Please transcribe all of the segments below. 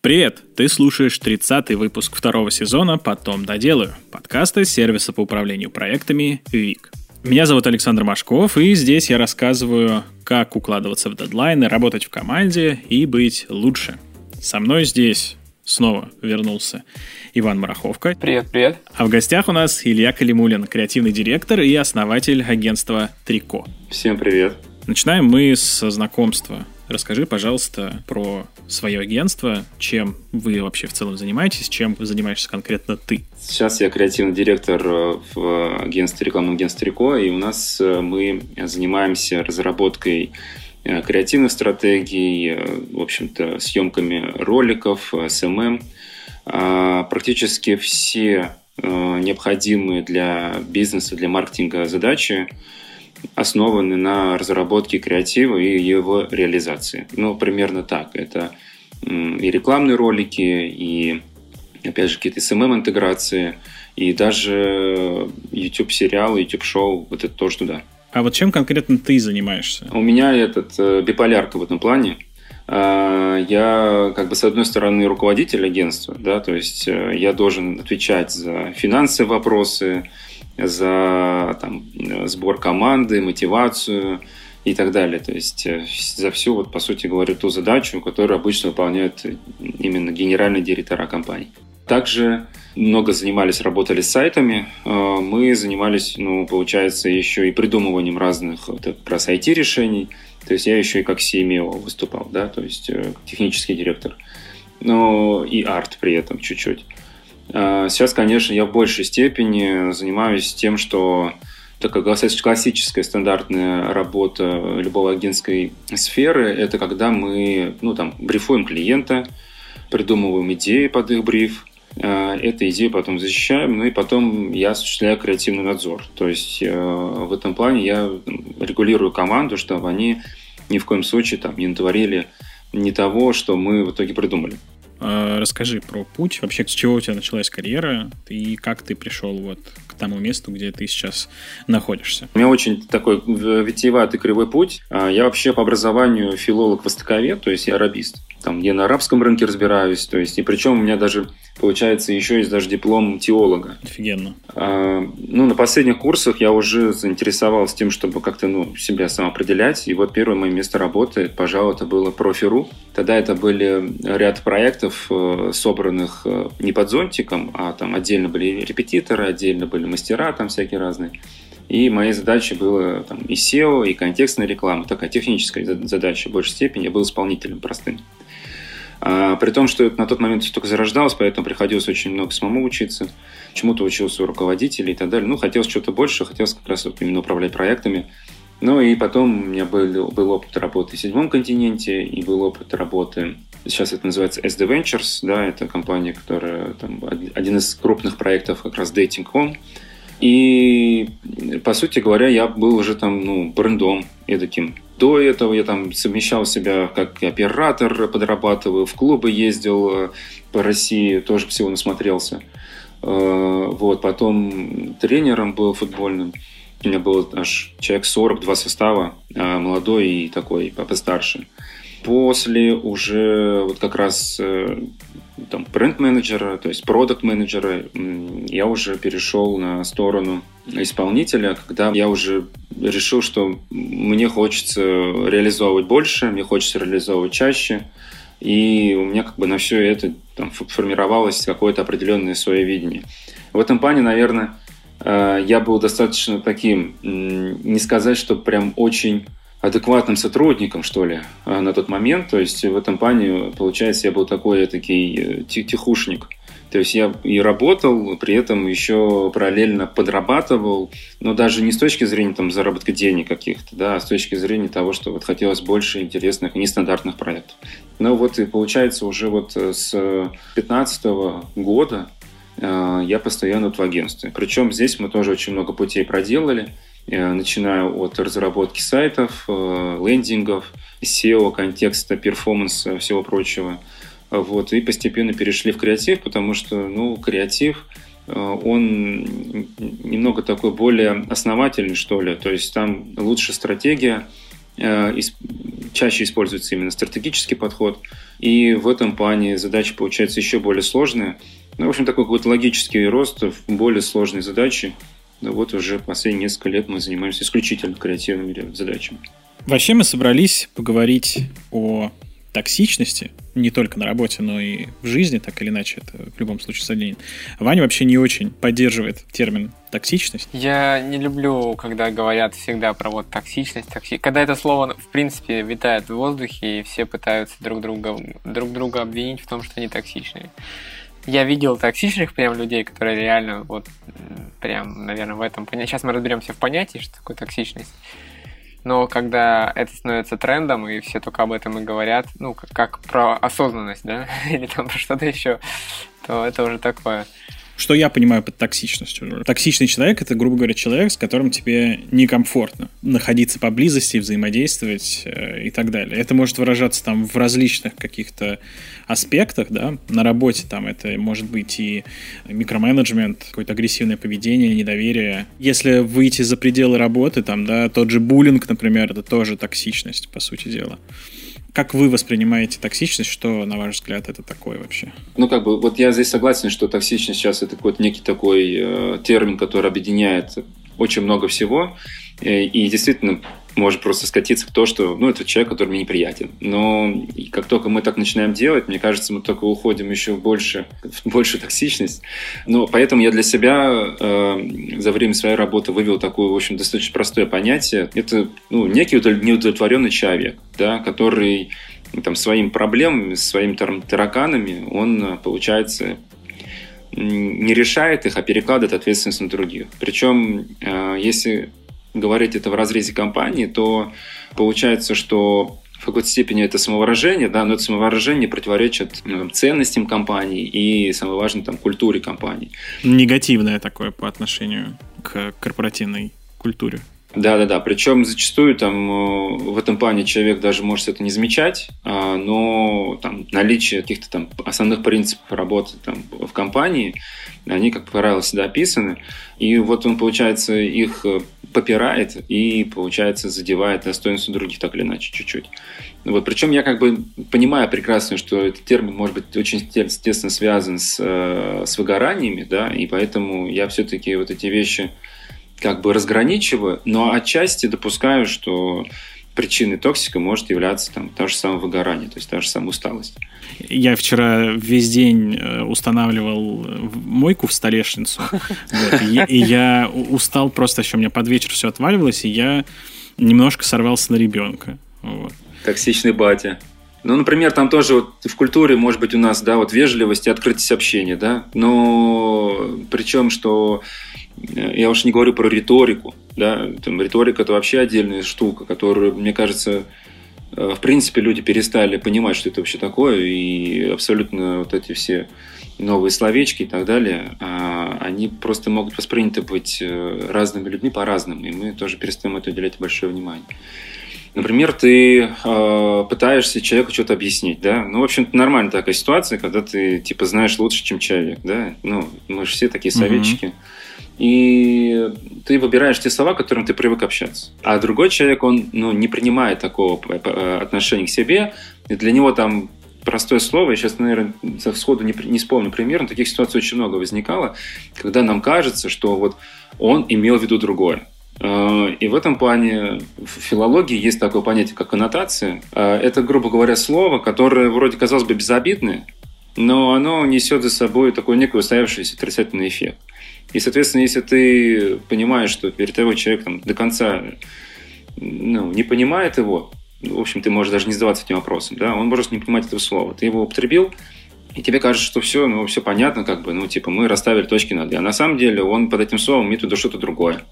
Привет! Ты слушаешь 30-й выпуск второго сезона «Потом доделаю» подкаста сервиса по управлению проектами ВИК. Меня зовут Александр Машков, и здесь я рассказываю, как укладываться в дедлайны, работать в команде и быть лучше. Со мной здесь снова вернулся Иван Мараховка. Привет, привет. А в гостях у нас Илья Калимулин, креативный директор и основатель агентства «Трико». Всем привет. Начинаем мы с знакомства. Расскажи, пожалуйста, про свое агентство, чем вы вообще в целом занимаетесь, чем занимаешься конкретно ты. Сейчас я креативный директор э, в агентстве, рекламном агентстве Трико, и у нас э, мы занимаемся разработкой э, креативных стратегий, в общем-то, съемками роликов, SMM. А практически все необходимые для бизнеса, для маркетинга задачи основаны на разработке креатива и его реализации. Ну, примерно так. Это и рекламные ролики, и, опять же, какие-то SMM-интеграции, и даже YouTube-сериалы, YouTube-шоу, вот это тоже туда. А вот чем конкретно ты занимаешься? У меня этот э, биполярка в этом плане. А, я, как бы, с одной стороны, руководитель агентства, да, то есть э, я должен отвечать за финансовые вопросы, за там, сбор команды, мотивацию и так далее. То есть э, за всю, вот, по сути говоря, ту задачу, которую обычно выполняют именно генеральные директора компаний. Также много занимались, работали с сайтами. Э, мы занимались, ну, получается, еще и придумыванием разных вот, как IT-решений. То есть я еще и как CMO выступал, да, то есть э, технический директор. Но и арт при этом чуть-чуть. А, сейчас, конечно, я в большей степени занимаюсь тем, что такая классическая стандартная работа любого агентской сферы, это когда мы ну, там, брифуем клиента, придумываем идеи под их бриф, а, эту идею потом защищаем, ну и потом я осуществляю креативный надзор. То есть э, в этом плане я регулирую команду, чтобы они ни в коем случае там, не натворили не того, что мы в итоге придумали. А, расскажи про путь, вообще с чего у тебя началась карьера и как ты пришел вот тому месту, где ты сейчас находишься. У меня очень такой витиеватый кривой путь. А, я вообще по образованию филолог-востоковед, то есть я арабист. Там я на арабском рынке разбираюсь, то есть и причем у меня даже получается еще есть даже диплом теолога. Офигенно. А, ну, на последних курсах я уже заинтересовался тем, чтобы как-то ну, себя самоопределять. И вот первое мое место работы, пожалуй, это было профи.ру. Тогда это были ряд проектов, э, собранных э, не под зонтиком, а там отдельно были репетиторы, отдельно были мастера там всякие разные. И моей задачей было там, и SEO, и контекстная реклама. Такая техническая задача в большей степени. Я был исполнителем простым. А, при том, что на тот момент все только зарождалось, поэтому приходилось очень много самому учиться. Чему-то учился у руководителей и так далее. Ну, хотелось что-то больше, хотелось как раз вот именно управлять проектами. Ну и потом у меня был, был опыт работы в седьмом континенте, и был опыт работы, сейчас это называется SD Ventures, да, это компания, которая там, один из крупных проектов как раз Dating.com. И, по сути говоря, я был уже там, ну, брендом эдаким. До этого я там совмещал себя как оператор, подрабатываю, в клубы ездил э, по России, тоже всего насмотрелся. Э, вот, потом тренером был футбольным. У меня было аж человек 40, два состава, э, молодой и такой постарше. После уже вот как раз там бренд-менеджера, то есть продукт-менеджера, я уже перешел на сторону исполнителя, когда я уже решил, что мне хочется реализовывать больше, мне хочется реализовывать чаще, и у меня как бы на все это там, формировалось какое-то определенное свое видение. В этом плане, наверное, э, я был достаточно таким, не сказать, что прям очень адекватным сотрудником, что ли, э, на тот момент. То есть в этом плане, получается, я был такой такой э, тихушник. То есть я и работал, при этом еще параллельно подрабатывал, но даже не с точки зрения там, заработка денег каких-то, да, а с точки зрения того, что вот хотелось больше интересных и нестандартных проектов. Но вот и получается уже вот э, с 2015 года э, я постоянно в агентстве. Причем здесь мы тоже очень много путей проделали, э, начиная от разработки сайтов, лендингов, SEO, контекста, перформанса, всего прочего – вот, и постепенно перешли в креатив, потому что, ну, креатив, э, он немного такой более основательный, что ли. То есть там лучше стратегия, э, чаще используется именно стратегический подход. И в этом плане задача получается еще более сложная. Ну, в общем, такой какой-то логический рост в более сложной задачи. Но вот уже последние несколько лет мы занимаемся исключительно креативными задачами. Вообще мы собрались поговорить о токсичности, не только на работе, но и в жизни, так или иначе, это в любом случае заденет. Ваня вообще не очень поддерживает термин токсичность. Я не люблю, когда говорят всегда про вот токсичность, токси... когда это слово, в принципе, витает в воздухе, и все пытаются друг друга, друг друга обвинить в том, что они токсичные. Я видел токсичных прям людей, которые реально вот прям, наверное, в этом... Сейчас мы разберемся в понятии, что такое токсичность но когда это становится трендом, и все только об этом и говорят, ну, как, как про осознанность, да, или там про что-то еще, то это уже такое. Что я понимаю под токсичностью? Токсичный человек – это, грубо говоря, человек, с которым тебе некомфортно находиться поблизости, взаимодействовать э, и так далее. Это может выражаться там в различных каких-то аспектах, да, на работе там это может быть и микроменеджмент, какое-то агрессивное поведение, недоверие. Если выйти за пределы работы, там, да, тот же буллинг, например, это тоже токсичность, по сути дела. Как вы воспринимаете токсичность? Что, на ваш взгляд, это такое вообще? Ну, как бы, вот я здесь согласен, что токсичность сейчас это какой-то некий такой э, термин, который объединяет очень много всего. Э, и действительно, может просто скатиться в то, что, ну, это человек, который мне неприятен. Но как только мы так начинаем делать, мне кажется, мы только уходим еще больше, в большую токсичность. Но поэтому я для себя э, за время своей работы вывел такое, в общем, достаточно простое понятие. Это, ну, некий неудовлетворенный человек, да, который там своими проблемами, своими тараканами, он, получается, не решает их, а перекладывает ответственность на других. Причем, э, если говорить это в разрезе компании, то получается, что в какой-то степени это самовыражение, да, но это самовыражение противоречит ну, ценностям компании и, самое важное, там, культуре компании. Негативное такое по отношению к корпоративной культуре. Да, да, да. Причем зачастую там э, в этом плане человек даже может это не замечать, а, но там наличие каких-то там основных принципов работы там в компании, они, как правило, всегда описаны. И вот он, получается, их э, попирает и, получается, задевает достоинство других так или иначе чуть-чуть. Вот, причем я как бы понимаю прекрасно, что этот термин может быть очень естественно связан с, э, с выгораниями, да, и поэтому я все-таки вот эти вещи как бы разграничиваю, но отчасти допускаю, что причиной токсика может являться там, то же самое выгорание, то есть та же самая усталость. Я вчера весь день э, устанавливал мойку в столешницу, и, я устал просто, еще у меня под вечер все отваливалось, и я немножко сорвался на ребенка. Токсичный батя. Ну, например, там тоже вот в культуре, может быть, у нас, да, вот вежливость и открытость общения, да, но причем, что я уж не говорю про риторику, да, там риторика это вообще отдельная штука, которую, мне кажется, э, в принципе, люди перестали понимать, что это вообще такое, и абсолютно вот эти все новые словечки и так далее, а, они просто могут восприняты быть э, разными людьми по-разному, и мы тоже перестаем это уделять большое внимание. Например, ты э, пытаешься человеку что-то объяснить, да? Ну, в общем-то, нормальная такая ситуация, когда ты, типа, знаешь лучше, чем человек, да? Ну, мы же все такие советчики. Mm-hmm и ты выбираешь те слова, к которым ты привык общаться. А другой человек, он ну, не принимает такого э, отношения к себе, и для него там простое слово, я сейчас, наверное, сходу не, не вспомню пример, но таких ситуаций очень много возникало, когда нам кажется, что вот он имел в виду другое. Э, и в этом плане в филологии есть такое понятие, как коннотация. Э, это, грубо говоря, слово, которое вроде казалось бы безобидное, но оно несет за собой такой некий устоявшийся отрицательный эффект. И, соответственно, если ты понимаешь, что перед тобой человек там, до конца ну, не понимает его, в общем, ты можешь даже не задаваться этим вопросом, да, он может не понимать этого слова. Ты его употребил, и тебе кажется, что все, ну, все понятно, как бы, ну, типа, мы расставили точки над «и». А на самом деле он под этим словом имеет в виду что-то другое.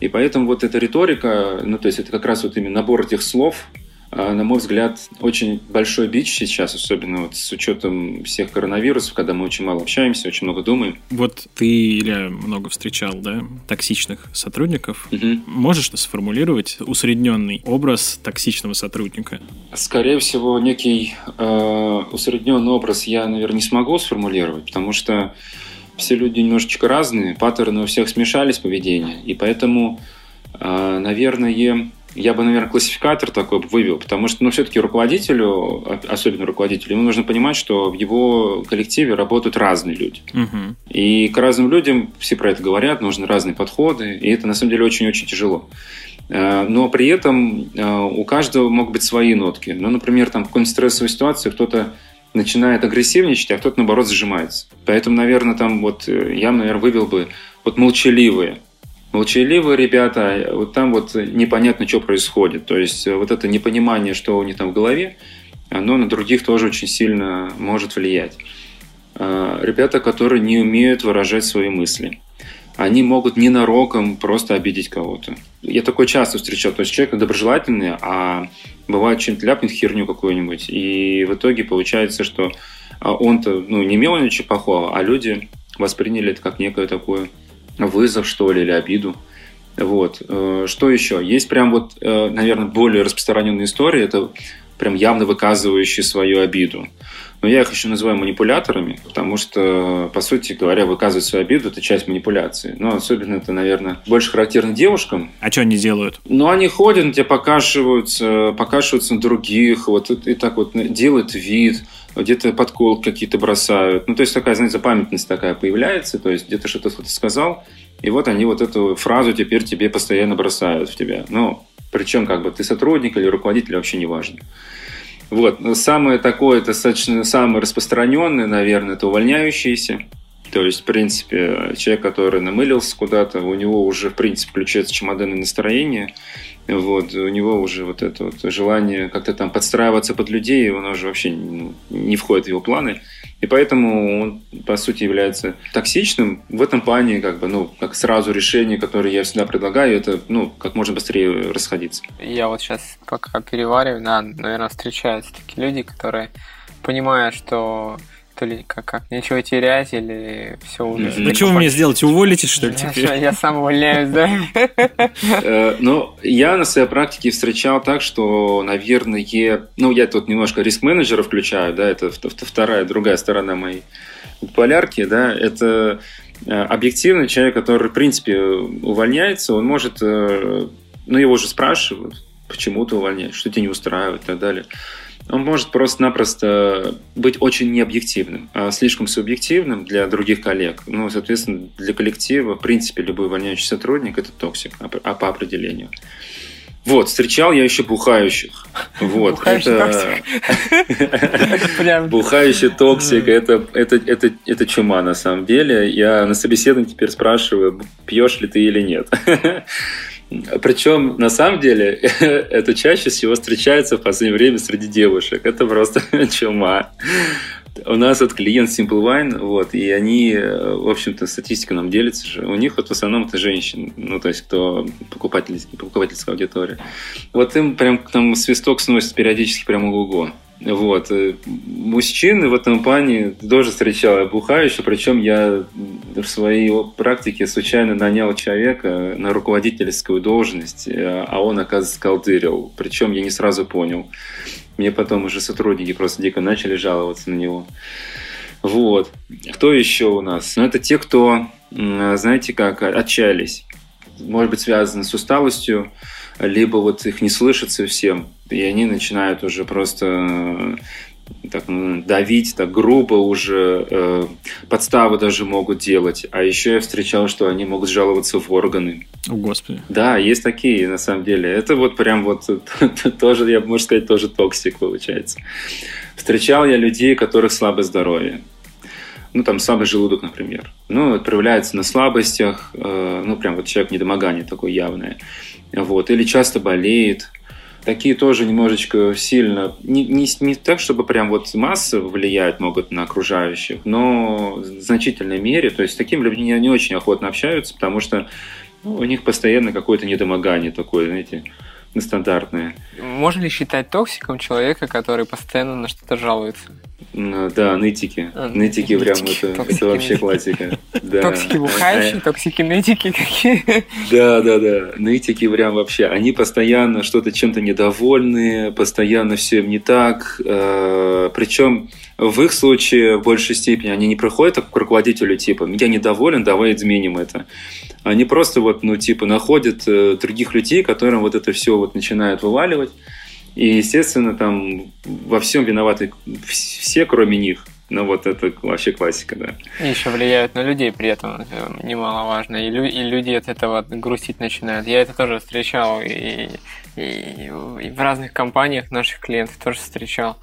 И поэтому вот эта риторика, ну, то есть это как раз вот именно набор этих слов, на мой взгляд, очень большой бич сейчас, особенно вот с учетом всех коронавирусов, когда мы очень мало общаемся, очень много думаем. Вот ты, или много встречал, да, токсичных сотрудников. Угу. Можешь сформулировать усредненный образ токсичного сотрудника? Скорее всего, некий э, усредненный образ я, наверное, не смогу сформулировать, потому что все люди немножечко разные, паттерны у всех смешались поведения, и поэтому, э, наверное, я бы, наверное, классификатор такой вывел, потому что, ну, все-таки руководителю, особенно руководителю, ему нужно понимать, что в его коллективе работают разные люди. Угу. И к разным людям, все про это говорят, нужны разные подходы, и это, на самом деле, очень-очень тяжело. Э, но при этом э, у каждого могут быть свои нотки. Ну, например, там в какой-нибудь стрессовой ситуации кто-то начинает агрессивничать, а кто-то, наоборот, зажимается. Поэтому, наверное, там вот э, я, наверное, вывел бы вот молчаливые. Молчаливые ребята, вот там вот непонятно, что происходит. То есть вот это непонимание, что у них там в голове, оно на других тоже очень сильно может влиять. Ребята, которые не умеют выражать свои мысли они могут ненароком просто обидеть кого-то. Я такое часто встречал. То есть человек доброжелательный, а бывает чем-то ляпнет херню какую-нибудь. И в итоге получается, что а, он-то ну, не ничего плохого, а люди восприняли это как некое такое вызов, что ли, или обиду. Вот. Э, что еще? Есть прям вот, э, наверное, более распространенная история. Это прям явно выказывающие свою обиду. Но я их еще называю манипуляторами, потому что, по сути говоря, выказывать свою обиду – это часть манипуляции. Но особенно это, наверное, больше характерно девушкам. А что они делают? Ну, они ходят, тебе покашиваются, покашиваются на других, вот и так вот делают вид, где-то подкол какие-то бросают. Ну, то есть такая, знаете, памятность такая появляется, то есть где-то что-то кто-то сказал, и вот они вот эту фразу теперь тебе постоянно бросают в тебя. Ну, причем как бы ты сотрудник или руководитель, вообще не важно. Вот. Самое такое, достаточно самое распространенное, наверное, это увольняющиеся. То есть, в принципе, человек, который намылился куда-то, у него уже, в принципе, включается чемоданное настроение. Вот, у него уже вот это вот желание как-то там подстраиваться под людей, оно уже вообще ну, не входит в его планы. И поэтому он, по сути, является токсичным. В этом плане, как бы, ну, как сразу решение, которое я всегда предлагаю, это, ну, как можно быстрее расходиться. Я вот сейчас пока перевариваю, да, наверное, встречаются такие люди, которые, понимая, что то ли как, как нечего терять, или все уже. Ну, что вы мне сделаете? Уволитесь, что ли, теперь? Я сам увольняюсь, да? Э, ну, я на своей практике встречал так, что, наверное, ну, я тут немножко риск-менеджера включаю, да, это вторая, другая сторона моей полярки, да, это э, объективный человек, который, в принципе, увольняется, он может, э, ну, его уже спрашивают, почему ты увольняешь, что тебя не устраивает и так далее он может просто-напросто быть очень необъективным, а слишком субъективным для других коллег. Ну, соответственно, для коллектива, в принципе, любой увольняющий сотрудник – это токсик, а по определению. Вот, встречал я еще бухающих. Вот, это... Бухающий токсик, это, это, это, это чума на самом деле. Я на собеседовании теперь спрашиваю, пьешь ли ты или нет. Причем, на самом деле, это чаще всего встречается в последнее время среди девушек. Это просто чума. У нас вот клиент Simple Wine, вот, и они, в общем-то, статистика нам делится же. У них вот в основном это женщины, ну, то есть, кто покупательский, покупательская аудитория. Вот им прям там свисток сносит периодически прямо ого вот. Э, мужчины в этом плане тоже встречал я бухающе, причем я в своей практике случайно нанял человека на руководительскую должность, э, а он, оказывается, колдырил. Причем я не сразу понял. Мне потом уже сотрудники просто дико начали жаловаться на него. Вот. Кто еще у нас? Ну, это те, кто, знаете как, отчаялись. Может быть, связано с усталостью, либо вот их не слышат совсем, и они начинают уже просто э, так, ну, давить так грубо уже, э, подставы даже могут делать. А еще я встречал, что они могут жаловаться в органы. О, Господи. Да, есть такие, на самом деле. Это вот прям вот тоже, я можно сказать, тоже токсик получается. Встречал я людей, у которых слабое здоровье. Ну, там слабый желудок, например. Ну, проявляется на слабостях, э, ну, прям вот человек недомогание такое явное вот, или часто болеет. Такие тоже немножечко сильно, не, не, не так, чтобы прям вот массы влияют могут на окружающих, но в значительной мере. То есть с такими людьми не, не очень охотно общаются, потому что ну, у них постоянно какое-то недомогание такое, знаете, стандартное. Можно ли считать токсиком человека, который постоянно на что-то жалуется? Да, нытики. А, нытики, прям это, это вообще классика. Да. Токсики бухающие, токсики нытики какие. Да, да, да. Нытики прям вообще. Они постоянно что-то чем-то недовольны, постоянно все им не так. Э, Причем в их случае в большей степени они не приходят к руководителю типа «я недоволен, давай изменим это». Они просто вот, ну, типа, находят э, других людей, которым вот это все вот начинают вываливать. И, естественно, там во всем виноваты все, кроме них. Ну, вот это вообще классика, да. И еще влияют на людей при этом, это немаловажно. И, лю- и люди от этого грустить начинают. Я это тоже встречал и, и, и в разных компаниях наших клиентов тоже встречал.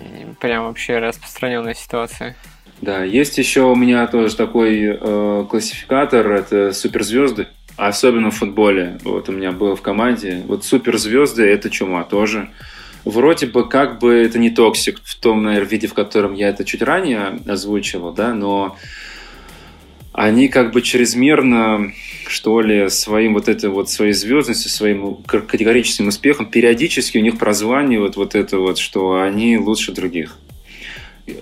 И прям вообще распространенная ситуация. Да, есть еще у меня тоже такой э, классификатор, это суперзвезды. Особенно в футболе. Вот у меня было в команде. Вот суперзвезды – это чума тоже. Вроде бы как бы это не токсик в том, наверное, виде, в котором я это чуть ранее озвучивал, да, но они как бы чрезмерно, что ли, своим вот этой вот своей звездностью, своим категорическим успехом периодически у них прозванивают вот это вот, что они лучше других.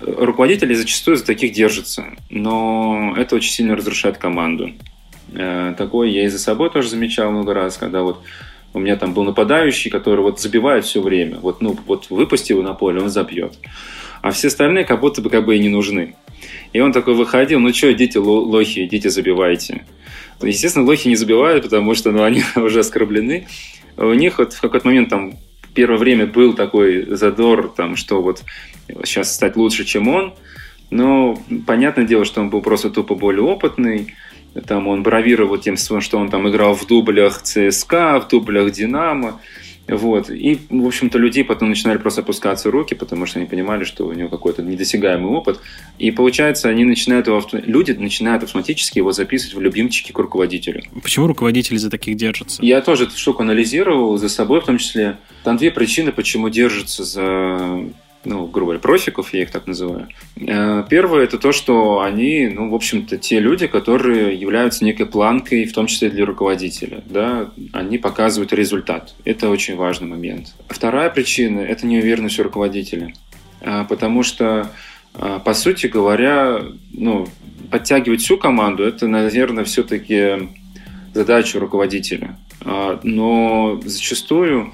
Руководители зачастую за таких держатся, но это очень сильно разрушает команду. Э, такое я и за собой тоже замечал много раз, когда вот у меня там был нападающий, который вот забивает все время. Вот, ну, вот выпусти его на поле, он забьет. А все остальные как будто бы как бы и не нужны. И он такой выходил, ну что, идите лохи, идите забивайте. Естественно, лохи не забивают, потому что ну, они уже оскорблены. У них вот в какой-то момент там первое время был такой задор, там, что вот сейчас стать лучше, чем он. Но понятное дело, что он был просто тупо более опытный. Там он бравировал тем, что он там играл в дублях ЦСКА, в дублях Динамо. Вот. И, в общем-то, людей потом начинали просто опускаться руки, потому что они понимали, что у него какой-то недосягаемый опыт. И получается, они начинают его, люди начинают автоматически его записывать в любимчики к руководителю. Почему руководители за таких держатся? Я тоже эту штуку анализировал за собой, в том числе. Там две причины, почему держатся за ну, грубо говоря, профиков, я их так называю. Э, первое – это то, что они, ну, в общем-то, те люди, которые являются некой планкой, в том числе для руководителя, да, они показывают результат. Это очень важный момент. Вторая причина – это неуверенность у руководителя, э, потому что, э, по сути говоря, ну, подтягивать всю команду – это, наверное, все-таки задача руководителя. Но зачастую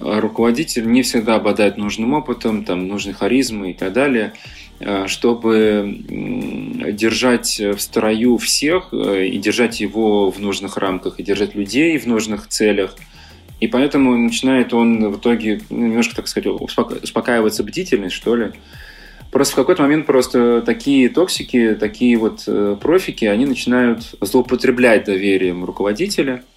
руководитель не всегда обладает нужным опытом, там, нужной харизмой и так далее, а, чтобы держать в строю всех э, и держать его в нужных рамках, и держать людей в нужных целях. И поэтому начинает он в итоге ну, немножко, так сказать, успокаиваться бдительность, что ли. Просто в какой-то момент просто такие токсики, такие вот э, профики, они начинают злоупотреблять доверием руководителя –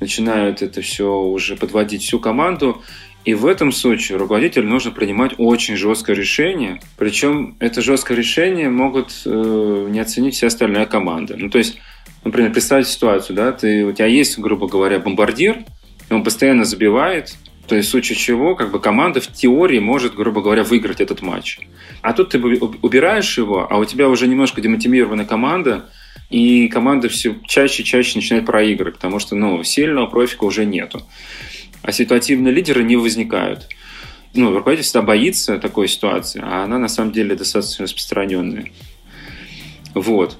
начинают это все уже подводить всю команду. И в этом случае руководителю нужно принимать очень жесткое решение. Причем это жесткое решение могут э, не оценить вся остальная команда. Ну, то есть, например, представьте ситуацию, да, ты, у тебя есть, грубо говоря, бомбардир, он постоянно забивает, то есть в случае чего как бы команда в теории может, грубо говоря, выиграть этот матч. А тут ты убираешь его, а у тебя уже немножко демотивированная команда, и команда все чаще и чаще начинает проигрывать, потому что ну, сильного профика уже нету. А ситуативные лидеры не возникают. Ну, руководитель всегда боится такой ситуации, а она на самом деле достаточно распространенная. Вот.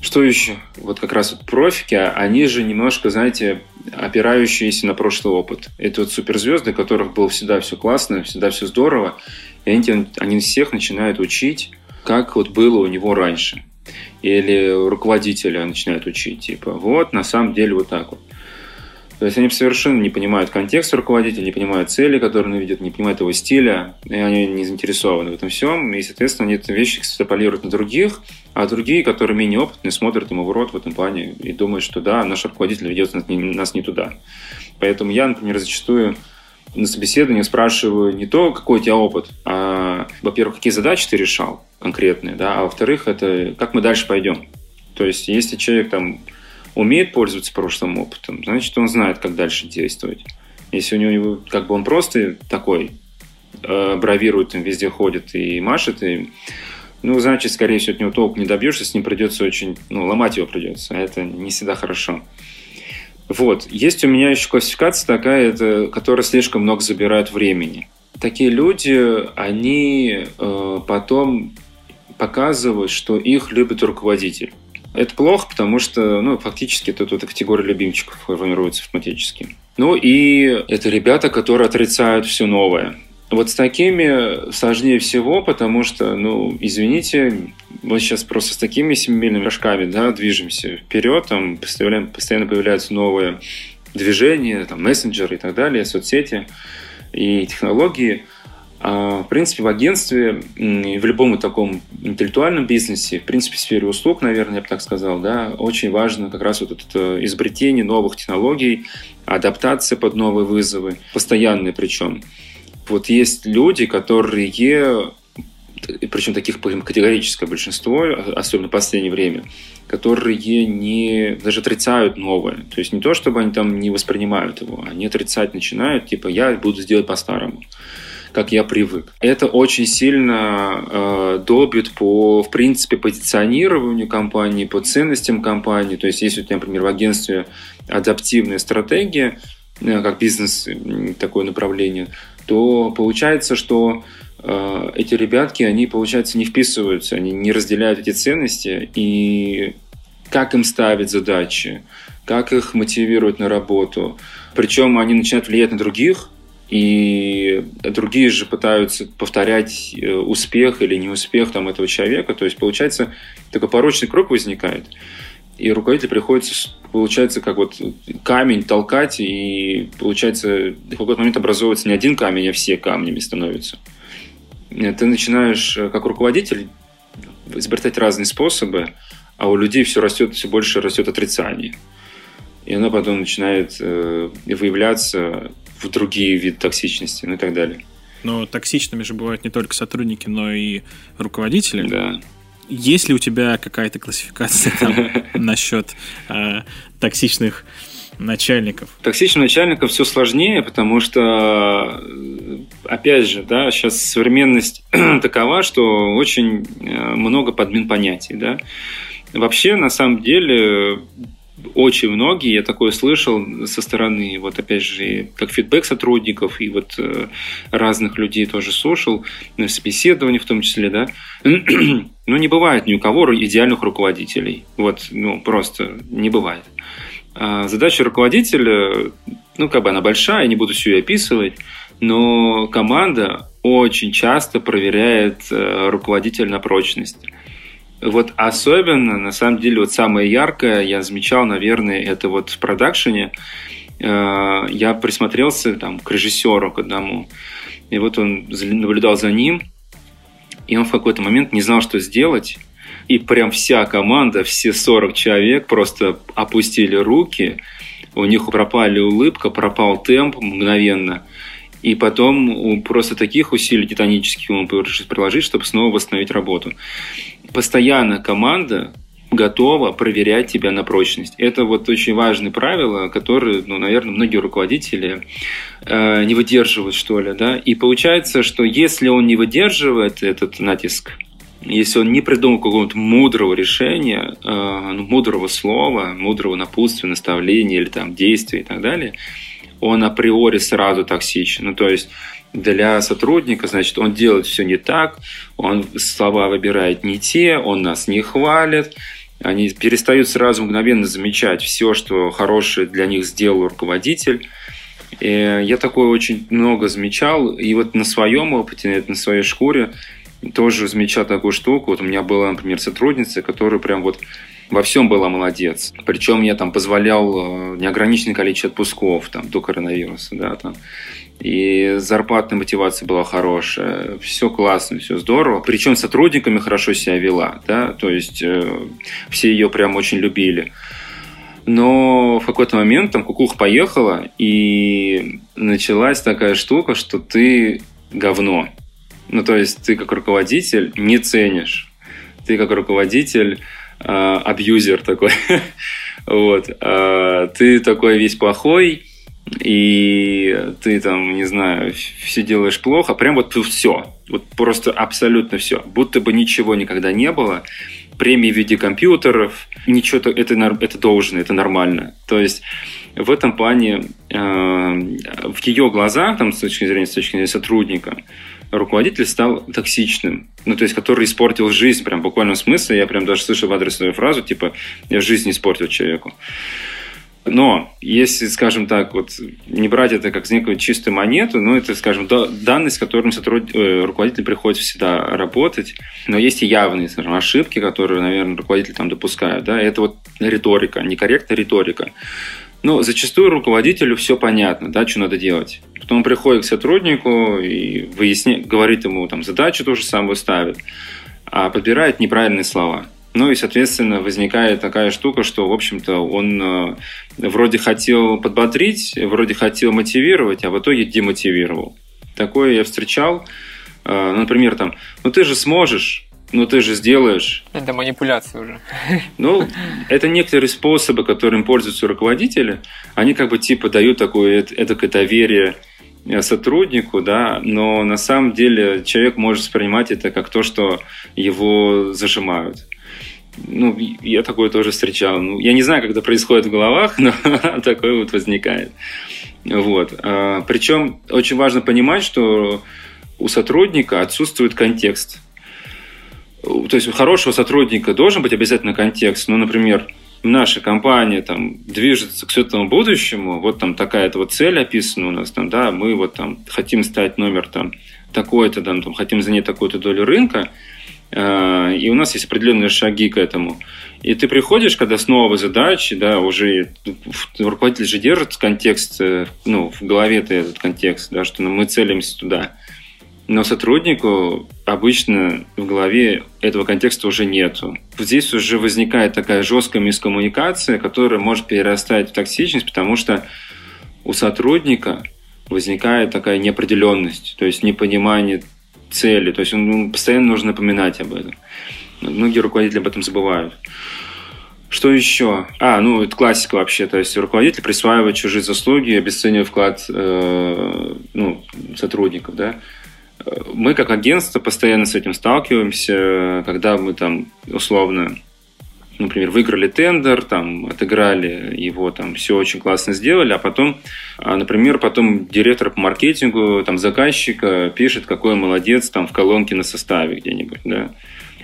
Что еще? Вот как раз вот профики, они же немножко, знаете, опирающиеся на прошлый опыт. Это вот суперзвезды, которых было всегда все классно, всегда все здорово, и они, они всех начинают учить, как вот было у него раньше или руководителя начинают учить, типа, вот, на самом деле вот так вот. То есть они совершенно не понимают контекст руководителя, не понимают цели, которые он видит, не понимают его стиля, и они не заинтересованы в этом всем, и, соответственно, они эти вещи экстраполируют на других, а другие, которые менее опытные, смотрят ему в рот в этом плане и думают, что да, наш руководитель ведет нас не, туда. Поэтому я, например, зачастую на собеседовании спрашиваю не то, какой у тебя опыт, а, во-первых, какие задачи ты решал конкретные, да, а во-вторых, это как мы дальше пойдем. То есть, если человек там умеет пользоваться прошлым опытом, значит, он знает, как дальше действовать. Если у него как бы он просто такой э, бравирует, везде ходит и машет, и, ну, значит, скорее всего, от него толк не добьешься, с ним придется очень, ну, ломать его придется, а это не всегда хорошо. Вот. Есть у меня еще классификация такая, это, которая слишком много забирает времени. такие люди, они э, потом показывают, что их любит руководитель. Это плохо, потому что, ну, фактически тут эта категория любимчиков формируется автоматически. Ну и это ребята, которые отрицают все новое. Вот с такими сложнее всего, потому что, ну, извините, мы сейчас просто с такими семимильными шажками, да, движемся вперед, там постоянно, появляются новые движения, там, мессенджеры и так далее, соцсети и технологии. А, в принципе, в агентстве, в любом таком интеллектуальном бизнесе, в принципе, в сфере услуг, наверное, я бы так сказал, да, очень важно как раз вот это изобретение новых технологий, адаптация под новые вызовы, постоянные причем. Вот есть люди, которые причем таких категорическое большинство, особенно в последнее время, которые не даже отрицают новое. То есть не то, чтобы они там не воспринимают его, они отрицать начинают, типа я буду сделать по-старому как я привык. Это очень сильно э, долбит по, в принципе, позиционированию компании, по ценностям компании. То есть, если у тебя, например, в агентстве адаптивная стратегия, э, как бизнес такое направление, то получается, что э, эти ребятки, они, получается, не вписываются, они не разделяют эти ценности, и как им ставить задачи, как их мотивировать на работу. Причем они начинают влиять на других, и другие же пытаются повторять э, успех или неуспех там, этого человека. То есть, получается, такой порочный круг возникает. И руководитель приходится получается, как вот камень толкать, и получается, в какой-то момент образовывается не один камень, а все камнями становятся. Ты начинаешь, э, как руководитель, изобретать разные способы, а у людей все растет, все больше растет отрицание. И оно потом начинает э, выявляться в другие виды токсичности, ну и так далее. Но токсичными же бывают не только сотрудники, но и руководители. Да. Есть ли у тебя какая-то классификация насчет э, токсичных начальников? Токсичных начальников все сложнее, потому что, опять же, да, сейчас современность такова, что очень э, много подмен понятий, да. Вообще, на самом деле, очень многие, я такое слышал со стороны, вот опять же, как фидбэк сотрудников и вот э, разных людей тоже слушал, на собеседовании в том числе, да, ну, не бывает ни у кого идеальных руководителей. Вот, ну, просто не бывает. А задача руководителя, ну, как бы она большая, не буду все ее описывать, но команда очень часто проверяет э, руководителя на прочность. Вот особенно, на самом деле, вот самое яркое я замечал, наверное, это вот в продакшене. Э, я присмотрелся там к режиссеру, к одному, и вот он наблюдал за ним, и он в какой-то момент не знал, что сделать, и прям вся команда, все 40 человек просто опустили руки, у них пропали улыбка, пропал темп мгновенно – и потом просто таких усилий титанических ему пришлось приложить, чтобы снова восстановить работу. Постоянно команда готова проверять тебя на прочность. Это вот очень важное правило, которое, ну, наверное, многие руководители э, не выдерживают, что ли, да. И получается, что если он не выдерживает этот натиск, если он не придумал какого-то мудрого решения, э, ну, мудрого слова, мудрого напутствия, наставления или там действия и так далее – он априори сразу токсичен. Ну, то есть для сотрудника, значит, он делает все не так, он слова выбирает не те, он нас не хвалит, они перестают сразу мгновенно замечать все, что хорошее для них сделал руководитель. И я такое очень много замечал, и вот на своем опыте, на своей шкуре тоже замечал такую штуку. Вот у меня была, например, сотрудница, которая прям вот во всем была молодец. Причем я там позволял э, неограниченное количество отпусков там, до коронавируса. Да, там. И зарплатная мотивация была хорошая. Все классно, все здорово. Причем сотрудниками хорошо себя вела. Да? То есть э, все ее прям очень любили. Но в какой-то момент там кукуха поехала, и началась такая штука, что ты говно. Ну, то есть ты как руководитель не ценишь. Ты как руководитель Э, абьюзер такой. вот. Э, ты такой весь плохой, и ты там, не знаю, все делаешь плохо, прям вот все, вот просто абсолютно все, будто бы ничего никогда не было, премии в виде компьютеров. Ничего, это, это должно, это нормально. То есть в этом плане э, в ее глазах, там, с точки зрения, с точки зрения сотрудника, руководитель стал токсичным. Ну, то есть, который испортил жизнь, прям в буквальном смысле. Я прям даже слышал в адрес свою фразу, типа, я жизнь испортил человеку. Но если, скажем так, вот не брать это как некую чистую монету, ну, это, скажем, данность, с которым сотруд... Э, руководитель приходит всегда работать, но есть и явные, скажем, ошибки, которые, наверное, руководитель там допускает, да, это вот риторика, некорректная риторика. Ну, зачастую руководителю все понятно, да, что надо делать. Потом он приходит к сотруднику и выясняет, говорит ему там задачу тоже самую ставит, а подбирает неправильные слова. Ну и, соответственно, возникает такая штука, что, в общем-то, он э, вроде хотел подбодрить, вроде хотел мотивировать, а в итоге демотивировал. Такое я встречал. Э, например, там, ну ты же сможешь, ну ты же сделаешь. Это манипуляция уже. Ну, это некоторые способы, которым пользуются руководители. Они как бы типа дают такое это доверие э, сотруднику, да, но на самом деле человек может воспринимать это как то, что его зажимают. Ну, я такое тоже встречал. Ну, я не знаю, как это происходит в головах, но такое вот возникает. Вот. А, причем очень важно понимать, что у сотрудника отсутствует контекст. То есть у хорошего сотрудника должен быть обязательно контекст. Ну, например, наша компания там движется к светлому будущему, вот там такая-то вот цель описана у нас, там, да, мы вот там хотим стать номер там такой-то, там, там хотим занять такую-то долю рынка, и у нас есть определенные шаги к этому. И ты приходишь, когда с новой задачей, да, уже руководитель же держит контекст, э, ну, в голове ты этот контекст, да, что мы целимся туда. Но сотруднику обычно в голове этого контекста уже нету. Здесь уже возникает такая жесткая мискоммуникация, которая может перерастать в токсичность, потому что у сотрудника возникает такая неопределенность, то есть непонимание цели, то есть он постоянно нужно напоминать об этом. Многие руководители об этом забывают. Что еще? А, ну, это классика вообще. То есть руководитель присваивает чужие заслуги, обесценивая вклад э, ну, сотрудников, да мы как агентство постоянно с этим сталкиваемся, когда мы там условно например, выиграли тендер, там, отыграли его, там, все очень классно сделали, а потом, а, например, потом директор по маркетингу, там, заказчика пишет, какой молодец, там, в колонке на составе где-нибудь, да.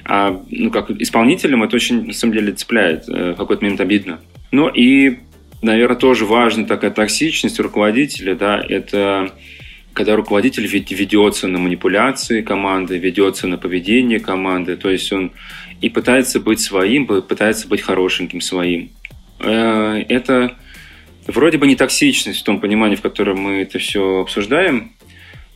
А, ну, как исполнителям это очень, на самом деле, цепляет, э, в какой-то момент обидно. Ну, и, наверное, тоже важна такая токсичность руководителя, да, это когда руководитель ведется на манипуляции команды, ведется на поведение команды, то есть он и пытается быть своим, пытается быть хорошеньким своим. Э, это вроде бы не токсичность в том понимании, в котором мы это все обсуждаем,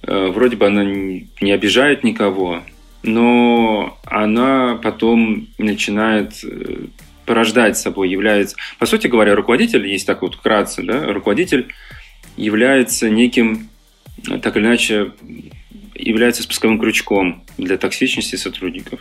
э, вроде бы она не обижает никого, но она потом начинает э, порождать собой, является... По сути говоря, руководитель, есть так вот вкратце, да, руководитель является неким так или иначе является спусковым крючком для токсичности сотрудников.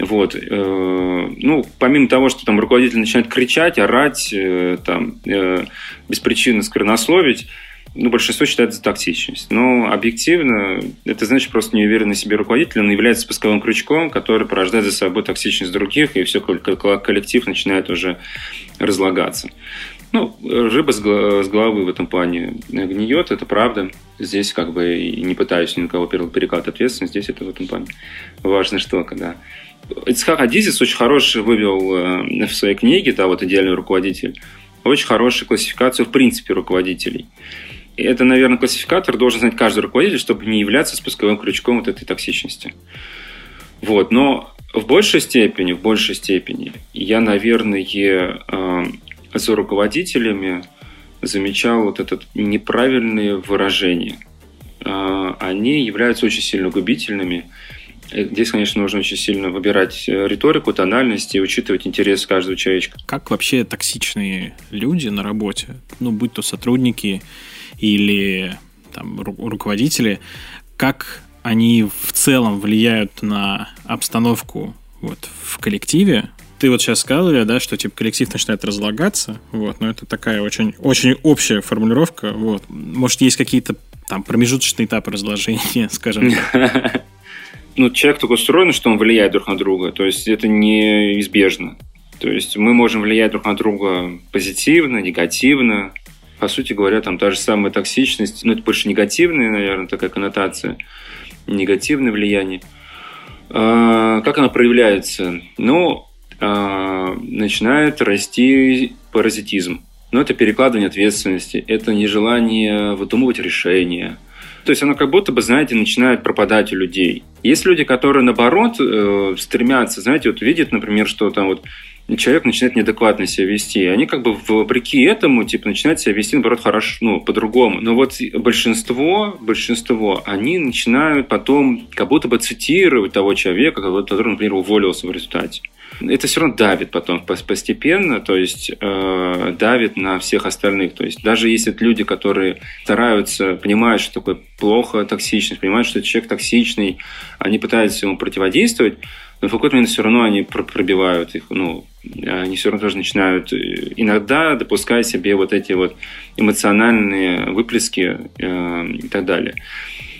Вот. Э, ну, помимо того, что там руководитель начинает кричать, орать, э, там, э, без причины сквернословить, ну, большинство считает за токсичность. Но объективно это значит просто неуверенный себе руководитель, он является спусковым крючком, который порождает за собой токсичность других, и все коллектив начинает уже разлагаться. Ну, рыба с головы в этом плане гниет, это правда. Здесь как бы не пытаюсь ни на кого перекладывать ответственность, здесь это в этом плане важно, что когда... Ицхак Адизис очень хороший вывел э, в своей книге, да, вот «Идеальный руководитель», очень хорошую классификацию в принципе руководителей. И это, наверное, классификатор должен знать каждый руководитель, чтобы не являться спусковым крючком вот этой токсичности. Вот, но в большей степени, в большей степени я, наверное, э, за руководителями замечал вот это неправильные выражения. А, они являются очень сильно губительными. Здесь, конечно, нужно очень сильно выбирать риторику, тональность и учитывать интерес каждого человечка. Как вообще токсичные люди на работе, ну, будь то сотрудники или там, руководители, как они в целом влияют на обстановку вот, в коллективе, ты вот сейчас сказал, да, что типа коллектив начинает разлагаться, вот, но это такая очень, очень общая формулировка, вот. Может, есть какие-то там промежуточные этапы разложения, скажем так? ну, человек так устроен, что он влияет друг на друга, то есть это неизбежно. То есть мы можем влиять друг на друга позитивно, негативно. По сути говоря, там та же самая токсичность, ну, это больше негативная, наверное, такая коннотация, негативное влияние. А, как она проявляется? Ну, а, начинает расти паразитизм. Но это перекладывание ответственности, это нежелание выдумывать решения. То есть оно как будто бы, знаете, начинает пропадать у людей. Есть люди, которые, наоборот, э, стремятся, знаете, вот видят, например, что там вот человек начинает неадекватно себя вести. Они как бы вопреки этому, типа, начинают себя вести, наоборот, хорошо, ну, по-другому. Но вот большинство, большинство, они начинают потом как будто бы цитировать того человека, который, например, уволился в результате это все равно давит потом постепенно, то есть э, давит на всех остальных. То есть даже если люди, которые стараются, понимают, что такое плохо токсичность, понимают, что человек токсичный, они пытаются ему противодействовать, но в какой-то момент все равно они пробивают их, ну, они все равно тоже начинают э, иногда допускать себе вот эти вот эмоциональные выплески э, и так далее.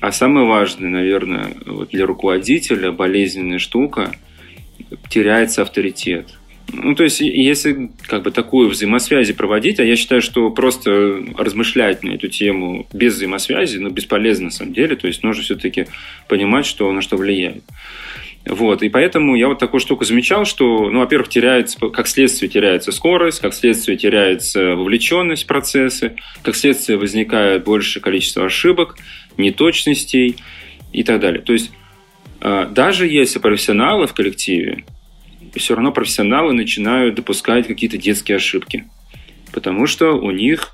А самое важное, наверное, вот для руководителя болезненная штука – теряется авторитет. Ну, то есть, если как бы такую взаимосвязь проводить, а я считаю, что просто размышлять на эту тему без взаимосвязи, ну, бесполезно на самом деле, то есть нужно все-таки понимать, что на что влияет. Вот, и поэтому я вот такую штуку замечал, что, ну, во-первых, теряется, как следствие теряется скорость, как следствие теряется вовлеченность в процессы, как следствие возникает большее количество ошибок, неточностей и так далее. То есть даже если профессионалы в коллективе, все равно профессионалы начинают допускать какие-то детские ошибки. Потому что у них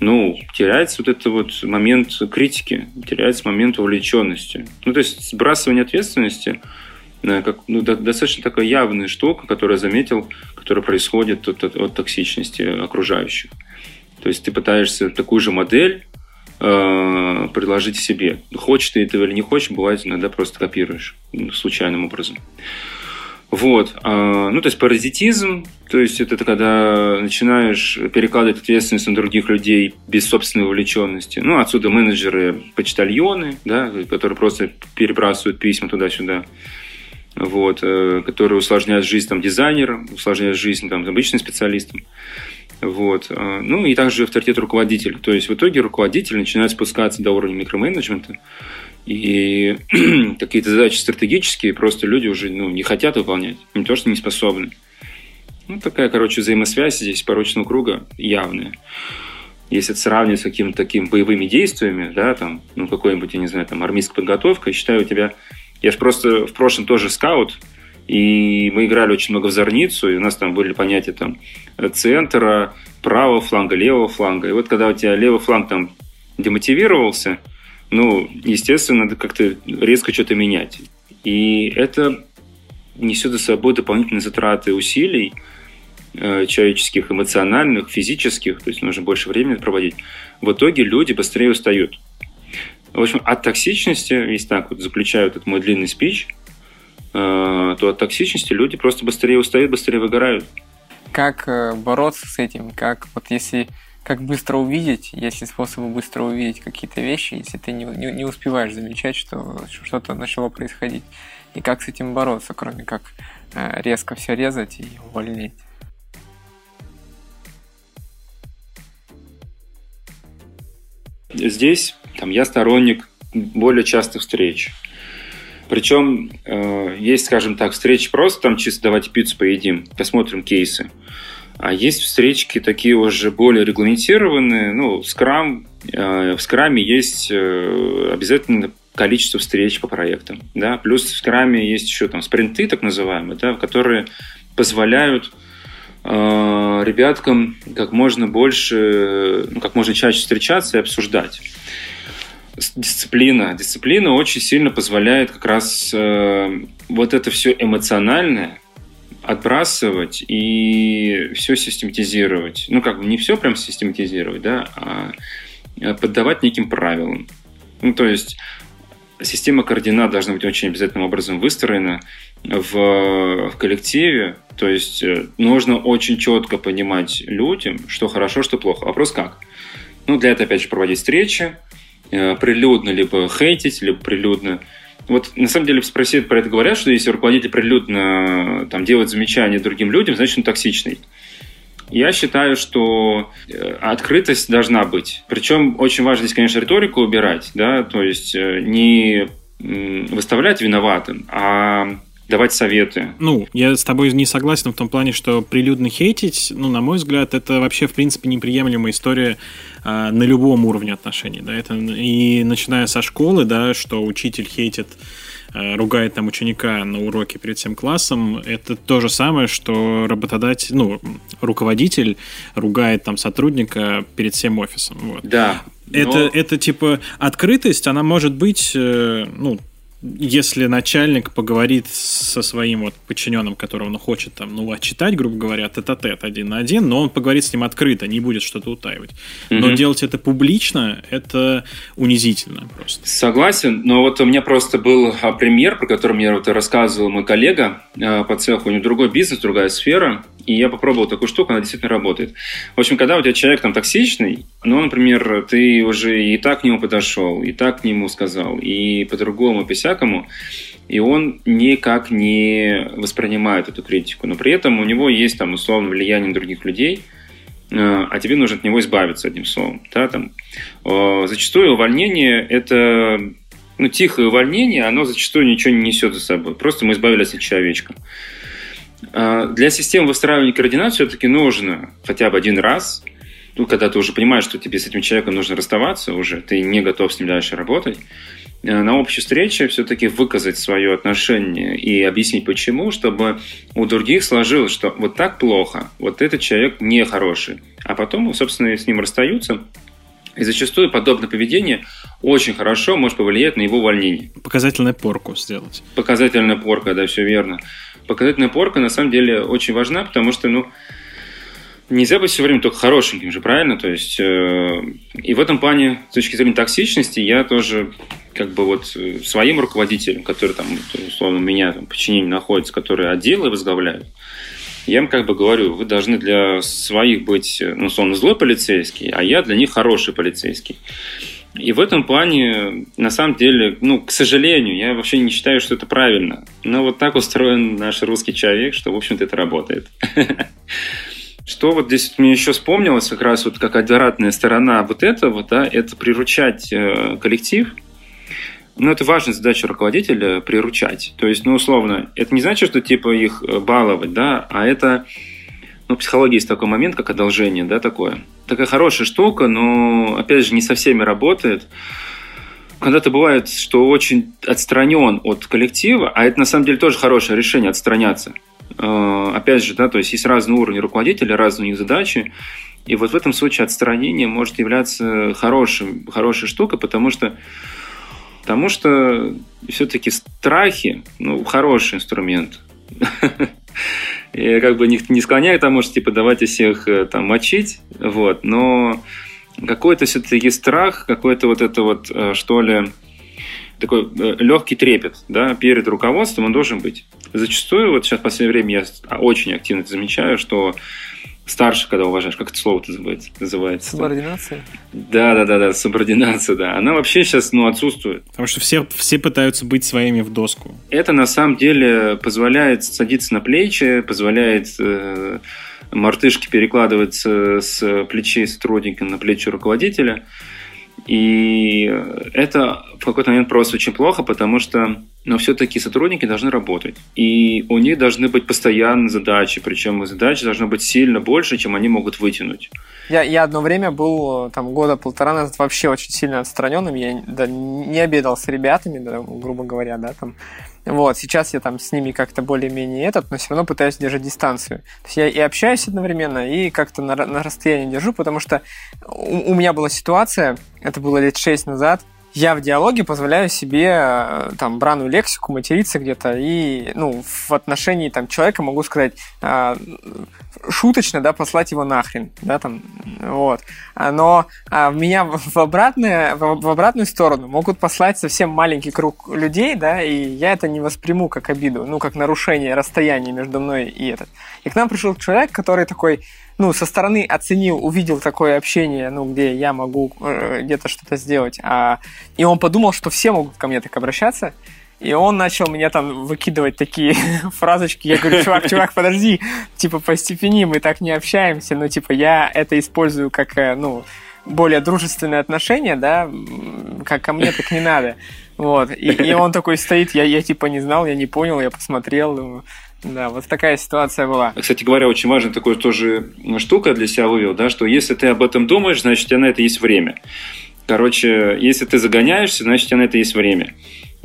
ну, теряется вот этот вот момент критики, теряется момент увлеченности. Ну, то есть сбрасывание ответственности э, как, ну, достаточно такая явная штука, которую я заметил, которая происходит от, от, от токсичности окружающих. То есть ты пытаешься такую же модель э, предложить себе. Хочешь ты этого или не хочешь, бывает иногда просто копируешь случайным образом. Вот. А, ну, то есть паразитизм, то есть это когда начинаешь перекладывать ответственность на других людей без собственной вовлеченности. Ну, отсюда менеджеры, почтальоны, да, которые просто перебрасывают письма туда-сюда вот, э, которые усложняют жизнь там, дизайнерам, усложняют жизнь там, обычным специалистам. Вот. А, ну и также авторитет руководителя. То есть в итоге руководитель начинает спускаться до уровня микроменеджмента, и какие-то задачи стратегические просто люди уже ну, не хотят выполнять, не то что не способны. Ну, такая, короче, взаимосвязь здесь порочного круга явная. Если это сравнивать с какими-то такими боевыми действиями, да, там, ну, какой-нибудь, я не знаю, там, армейская подготовка, я считаю, у тебя... Я же просто в прошлом тоже скаут, и мы играли очень много в зорницу, и у нас там были понятия там центра, правого фланга, левого фланга. И вот когда у тебя левый фланг там демотивировался, ну, естественно, надо как-то резко что-то менять. И это несет за собой дополнительные затраты усилий э, человеческих, эмоциональных, физических, то есть нужно больше времени проводить. В итоге люди быстрее устают. В общем, от токсичности, если так вот заключаю этот мой длинный спич – то от токсичности люди просто быстрее устают, быстрее выгорают. Как э, бороться с этим? Как вот если как быстро увидеть, есть ли способы быстро увидеть какие-то вещи, если ты не, не, не успеваешь замечать, что что-то начало происходить. И как с этим бороться, кроме как э, резко все резать и увольнять? Здесь там, я сторонник более частых встреч. Причем э, есть, скажем так, встречи просто там чисто давайте пиццу поедим, посмотрим кейсы. А есть встречки такие уже более регламентированные. Ну, скрам, э, в скраме есть э, обязательно количество встреч по проектам. Да? Плюс в скраме есть еще там спринты, так называемые, да, которые позволяют э, ребяткам как можно больше, ну, как можно чаще встречаться и обсуждать дисциплина. Дисциплина очень сильно позволяет как раз э, вот это все эмоциональное отбрасывать и все систематизировать. Ну, как бы не все прям систематизировать, да, а поддавать неким правилам. Ну, то есть система координат должна быть очень обязательным образом выстроена в, в коллективе. То есть э, нужно очень четко понимать людям, что хорошо, что плохо. Вопрос как? Ну, для этого, опять же, проводить встречи, Э, прилюдно либо хейтить, либо прилюдно вот на самом деле спросили про это говорят, что если руководитель прилюдно там, делает замечания другим людям, значит он токсичный. Я считаю, что э, открытость должна быть. Причем очень важно здесь, конечно, риторику убирать, да, то есть э, не выставлять виноватым, а давать советы. Ну, я с тобой не согласен в том плане, что прилюдно хейтить, ну, на мой взгляд, это вообще, в принципе, неприемлемая история э, на любом уровне отношений, да, это и начиная со школы, да, что учитель хейтит э, ругает там ученика на уроке перед всем классом, это то же самое, что работодатель, ну, руководитель ругает там сотрудника перед всем офисом. Вот. Да. Это, но... это типа открытость, она может быть, э, ну, если начальник поговорит со своим вот подчиненным, которого он хочет там, ну, отчитать, грубо говоря, тет-а-тет один на один, но он поговорит с ним открыто, не будет что-то утаивать. Mm-hmm. Но делать это публично, это унизительно просто. Согласен, но вот у меня просто был а, пример, про который мне вот рассказывал мой коллега а, по цеху, у него другой бизнес, другая сфера, и я попробовал такую штуку, она действительно работает. В общем, когда у тебя человек там токсичный, ну, например, ты уже и так к нему подошел, и так к нему сказал, и по-другому писяк, 2010-му, и он никак не воспринимает эту критику. Но при этом у него есть там условно влияние других людей, э, а тебе нужно от него избавиться, одним словом. Да, там. Э, зачастую увольнение – это ну, тихое увольнение, оно зачастую ничего не несет за собой. Просто мы избавились от человечка. Э, для систем выстраивания координат все-таки нужно хотя бы один раз, ну, когда ты уже понимаешь, что тебе с этим человеком нужно расставаться уже, ты не готов с ним дальше работать, на общей встрече все-таки выказать свое отношение и объяснить почему, чтобы у других сложилось, что вот так плохо, вот этот человек нехороший. А потом, собственно, с ним расстаются, и зачастую подобное поведение очень хорошо может повлиять на его увольнение. Показательную порку сделать. Показательная порка, да, все верно показательная порка на самом деле очень важна, потому что, ну, нельзя быть все время только хорошеньким же, правильно? То есть, э, и в этом плане, с точки зрения токсичности, я тоже как бы вот э, своим руководителям, которые там, условно, у меня там подчинение находится, которые отделы возглавляют, я им как бы говорю, вы должны для своих быть, э, ну, условно, злой полицейский, а я для них хороший полицейский. И в этом плане, на самом деле, ну, к сожалению, я вообще не считаю, что это правильно. Но вот так устроен наш русский человек, что, в общем-то, это работает. Что вот здесь мне еще вспомнилось, как раз вот как обратная сторона вот этого, да, это приручать э, коллектив. Ну, это важная задача руководителя – приручать. То есть, ну, условно, это не значит, что типа их э, баловать, да, а это ну, в психологии есть такой момент, как одолжение, да, такое. Такая хорошая штука, но, опять же, не со всеми работает. Когда-то бывает, что очень отстранен от коллектива, а это на самом деле тоже хорошее решение отстраняться. Э, опять же, да, то есть есть разные уровни руководителя, разные у них задачи. И вот в этом случае отстранение может являться хорошим, хорошей штукой, потому что, потому что все-таки страхи, ну, хороший инструмент. Я как бы не, склоняю к тому, что типа давайте всех э, там мочить, вот, но какой-то все-таки страх, какой-то вот это вот, э, что ли, такой э, легкий трепет, да, перед руководством он должен быть. Зачастую, вот сейчас в последнее время я очень активно замечаю, что старше, когда уважаешь, как это слово называется? называется Субординация? Да, да, да, да, субординация, да. Она вообще сейчас ну, отсутствует. Потому что все, все пытаются быть своими в доску. Это на самом деле позволяет садиться на плечи, позволяет э, мартышки перекладывать с плечей сотрудника на плечи руководителя. И это в какой-то момент просто очень плохо, потому что но все-таки сотрудники должны работать. И у них должны быть постоянные задачи, причем задачи должны быть сильно больше, чем они могут вытянуть. Я, я одно время был, там, года полтора назад вообще очень сильно отстраненным, я да, не обедал с ребятами, да, грубо говоря, да, там, вот, сейчас я там с ними как-то более-менее этот, но все равно пытаюсь держать дистанцию. То есть я и общаюсь одновременно, и как-то на, на расстоянии держу, потому что у, у меня была ситуация, это было лет шесть назад, я в диалоге позволяю себе э, там браную лексику, материться где-то, и ну, в отношении там, человека могу сказать э, шуточно, да, послать его нахрен, да, там, вот. Но а, меня в, обратное, в, в обратную сторону могут послать совсем маленький круг людей, да, и я это не восприму как обиду, ну, как нарушение расстояния между мной и этот. И к нам пришел человек, который такой, ну, со стороны оценил, увидел такое общение, ну, где я могу э, где-то что-то сделать, а, и он подумал, что все могут ко мне так обращаться, И он начал меня там выкидывать такие фразочки. Я говорю, чувак, чувак, подожди, типа, постепени, мы так не общаемся. Ну, типа, я это использую как, э, ну, более дружественные отношения, да, как ко мне, так не надо. Вот. И, и он такой стоит, я, я типа не знал, я не понял, я посмотрел, думаю, да, вот такая ситуация была. Кстати говоря, очень важная такой тоже штука для себя вывел, да, что если ты об этом думаешь, значит, у тебя на это есть время. Короче, если ты загоняешься, значит, у тебя на это есть время.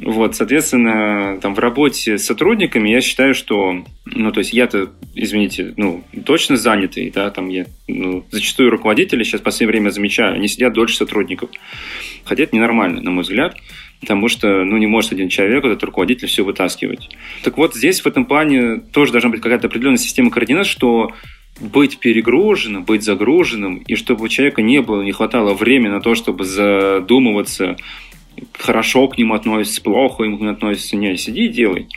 Вот, соответственно, там в работе с сотрудниками я считаю, что, ну, то есть я-то, извините, ну, точно занятый, да, там я, ну, зачастую руководители сейчас в последнее время замечаю, они сидят дольше сотрудников. Хотя это ненормально, на мой взгляд, потому что, ну, не может один человек, этот руководитель, все вытаскивать. Так вот, здесь в этом плане тоже должна быть какая-то определенная система координат, что быть перегруженным, быть загруженным, и чтобы у человека не было, не хватало времени на то, чтобы задумываться, хорошо к нему относится, плохо ему относится, не, сиди и делай.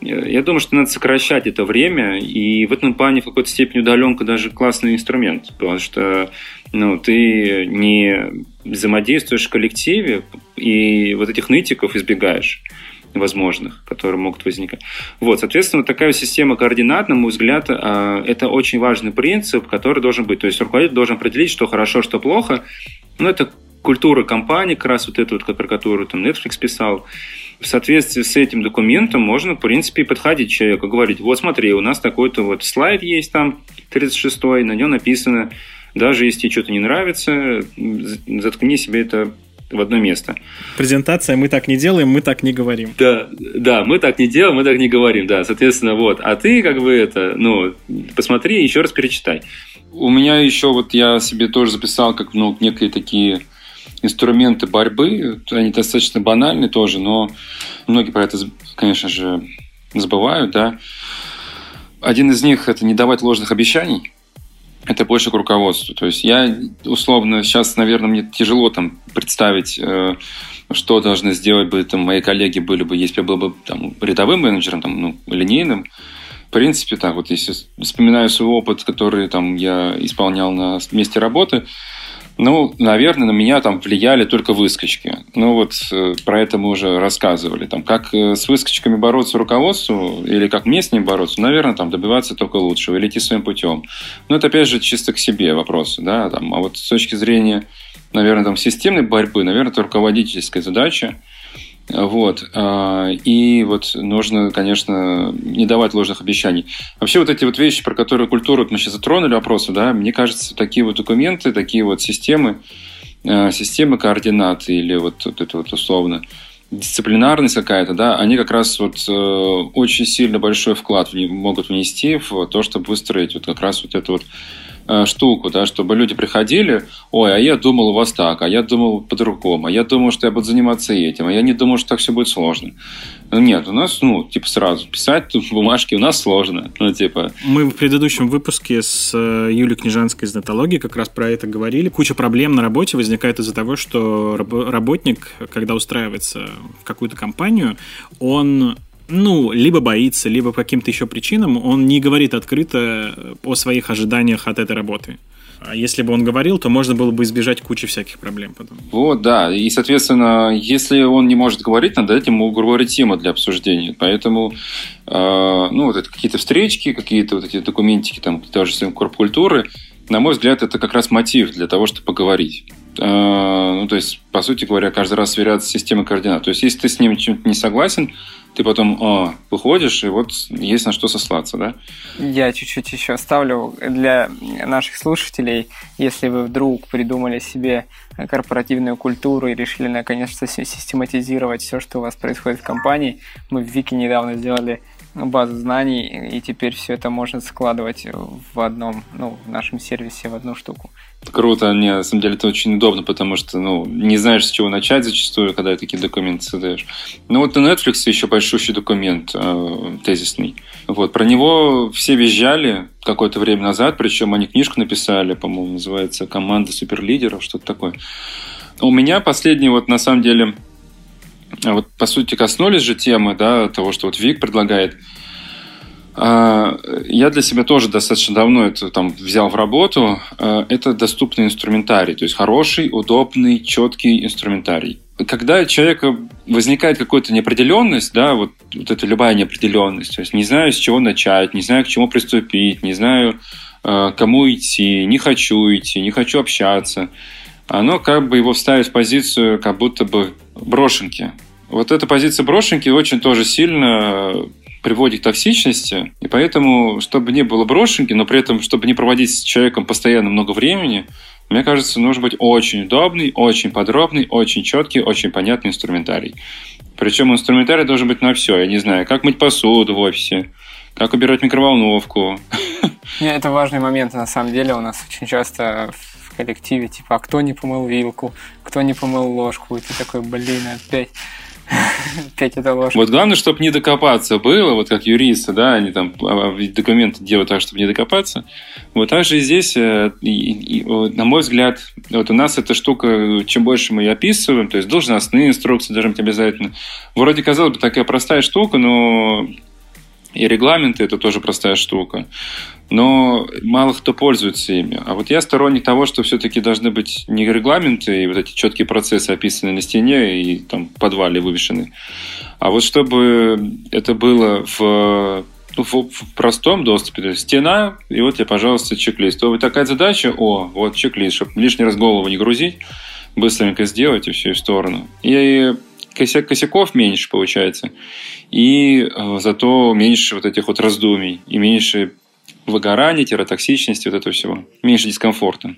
Я думаю, что надо сокращать это время, и в этом плане в какой-то степени удаленка даже классный инструмент, потому что ну, ты не взаимодействуешь в коллективе, и вот этих нытиков избегаешь возможных, которые могут возникать. Вот, соответственно, такая система координат, на мой взгляд, а, это очень важный принцип, который должен быть. То есть руководитель должен определить, что хорошо, что плохо. Но это культура компании, как раз вот эту вот, про которую там Netflix писал. В соответствии с этим документом можно, в принципе, подходить к человеку, говорить, вот смотри, у нас такой-то вот слайд есть там, 36-й, на нем написано, даже если тебе что-то не нравится, заткни себе это в одно место. Презентация мы так не делаем, мы так не говорим. Да, да, мы так не делаем, мы так не говорим, да, соответственно, вот. А ты как бы это, ну, посмотри, еще раз перечитай. У меня еще вот я себе тоже записал как, ну, некие такие инструменты борьбы, они достаточно банальны тоже, но многие про это, конечно же, забывают, да. Один из них – это не давать ложных обещаний, это больше к руководству. То есть я условно сейчас, наверное, мне тяжело там представить, э, что должны сделать бы там мои коллеги были бы, если я был бы там рядовым менеджером, там, ну, линейным. В принципе, так вот, если вспоминаю свой опыт, который там я исполнял на месте работы, ну, наверное, на меня там влияли только выскочки. Ну, вот э, про это мы уже рассказывали. Там, как э, с выскочками бороться руководству или как мне с ним бороться, наверное, там добиваться только лучшего или идти своим путем. Но это, опять же, чисто к себе вопрос. Да? Там, а вот с точки зрения, наверное, там, системной борьбы, наверное, это руководительская задача. Вот. А, и вот нужно, конечно, не давать ложных обещаний. Вообще вот эти вот вещи, про которые культуру мы сейчас затронули вопросы, да, мне кажется, такие вот документы, такие вот системы, а, системы координат или вот, вот это вот условно дисциплинарность какая-то, да, они как раз вот э, очень сильно большой вклад могут внести в то, чтобы выстроить вот как раз вот это вот штуку, да, чтобы люди приходили, ой, а я думал у вас так, а я думал по-другому, а я думал, что я буду заниматься этим, а я не думал, что так все будет сложно. Ну, нет, у нас, ну, типа сразу, писать бумажки у нас сложно, ну, типа... Мы в предыдущем выпуске с э, Юлей Книжанской из Датологии как раз про это говорили. Куча проблем на работе возникает из-за того, что работник, когда устраивается в какую-то компанию, он ну, либо боится, либо по каким-то еще причинам он не говорит открыто о своих ожиданиях от этой работы. А если бы он говорил, то можно было бы избежать кучи всяких проблем потом. Вот, да. И, соответственно, если он не может говорить, надо дать ему, грубо говоря, для обсуждения. Поэтому, э, ну, вот это какие-то встречки, какие-то вот эти документики, там, даже корпкультуры, на мой взгляд, это как раз мотив для того, чтобы поговорить. Э, ну, то есть, по сути говоря, каждый раз сверяться с системой координат. То есть, если ты с ним чем-то не согласен, ты потом о, выходишь, и вот есть на что сослаться, да? Я чуть-чуть еще оставлю для наших слушателей, если вы вдруг придумали себе корпоративную культуру и решили наконец-то систематизировать все, что у вас происходит в компании. Мы в Вики недавно сделали базу знаний, и теперь все это можно складывать в одном, ну, в нашем сервисе в одну штуку. Круто, не, на самом деле это очень удобно, потому что, ну, не знаешь, с чего начать зачастую, когда такие документы создаешь. Ну, вот на Netflix еще большущий документ э, тезисный. Вот, про него все визжали какое-то время назад, причем они книжку написали, по-моему, называется «Команда суперлидеров», что-то такое. У меня последний вот, на самом деле, вот, по сути, коснулись же темы, да, того, что вот Вик предлагает. А, я для себя тоже достаточно давно это там взял в работу. А, это доступный инструментарий, то есть хороший, удобный, четкий инструментарий. когда у человека возникает какая-то неопределенность, да, вот, вот эта любая неопределенность, то есть не знаю, с чего начать, не знаю, к чему приступить, не знаю, э, кому идти, не хочу идти, не хочу общаться, оно как бы его вставит в позицию как будто бы брошенки. Вот эта позиция брошенки очень тоже сильно приводит к токсичности, и поэтому, чтобы не было брошенки, но при этом, чтобы не проводить с человеком постоянно много времени, мне кажется, нужно быть очень удобный, очень подробный, очень четкий, очень понятный инструментарий. Причем инструментарий должен быть на все. Я не знаю, как мыть посуду в офисе, как убирать микроволновку. Это важный момент, на самом деле. У нас очень часто в коллективе, типа, а кто не помыл вилку, кто не помыл ложку, и ты такой, блин, опять. Ложь. Вот главное, чтобы не докопаться было, вот как юристы, да, они там а, а, документы делают так, чтобы не докопаться. Вот так же и здесь, э, и, и, на мой взгляд, вот у нас эта штука, чем больше мы ее описываем, то есть должностные инструкции должны быть обязательно. Вроде, казалось бы, такая простая штука, но и регламенты – это тоже простая штука но мало кто пользуется ими. А вот я сторонник того, что все-таки должны быть не регламенты и вот эти четкие процессы описаны на стене и там подвале вывешены, а вот чтобы это было в ну, в, простом доступе. То есть стена, и вот тебе, пожалуйста, чек-лист. Вот такая задача, о, вот чек-лист, чтобы лишний раз голову не грузить, быстренько сделать и все в сторону. И косяк, косяков меньше получается. И э, зато меньше вот этих вот раздумий и меньше выгорания, тиратоксичности, вот этого всего. Меньше дискомфорта.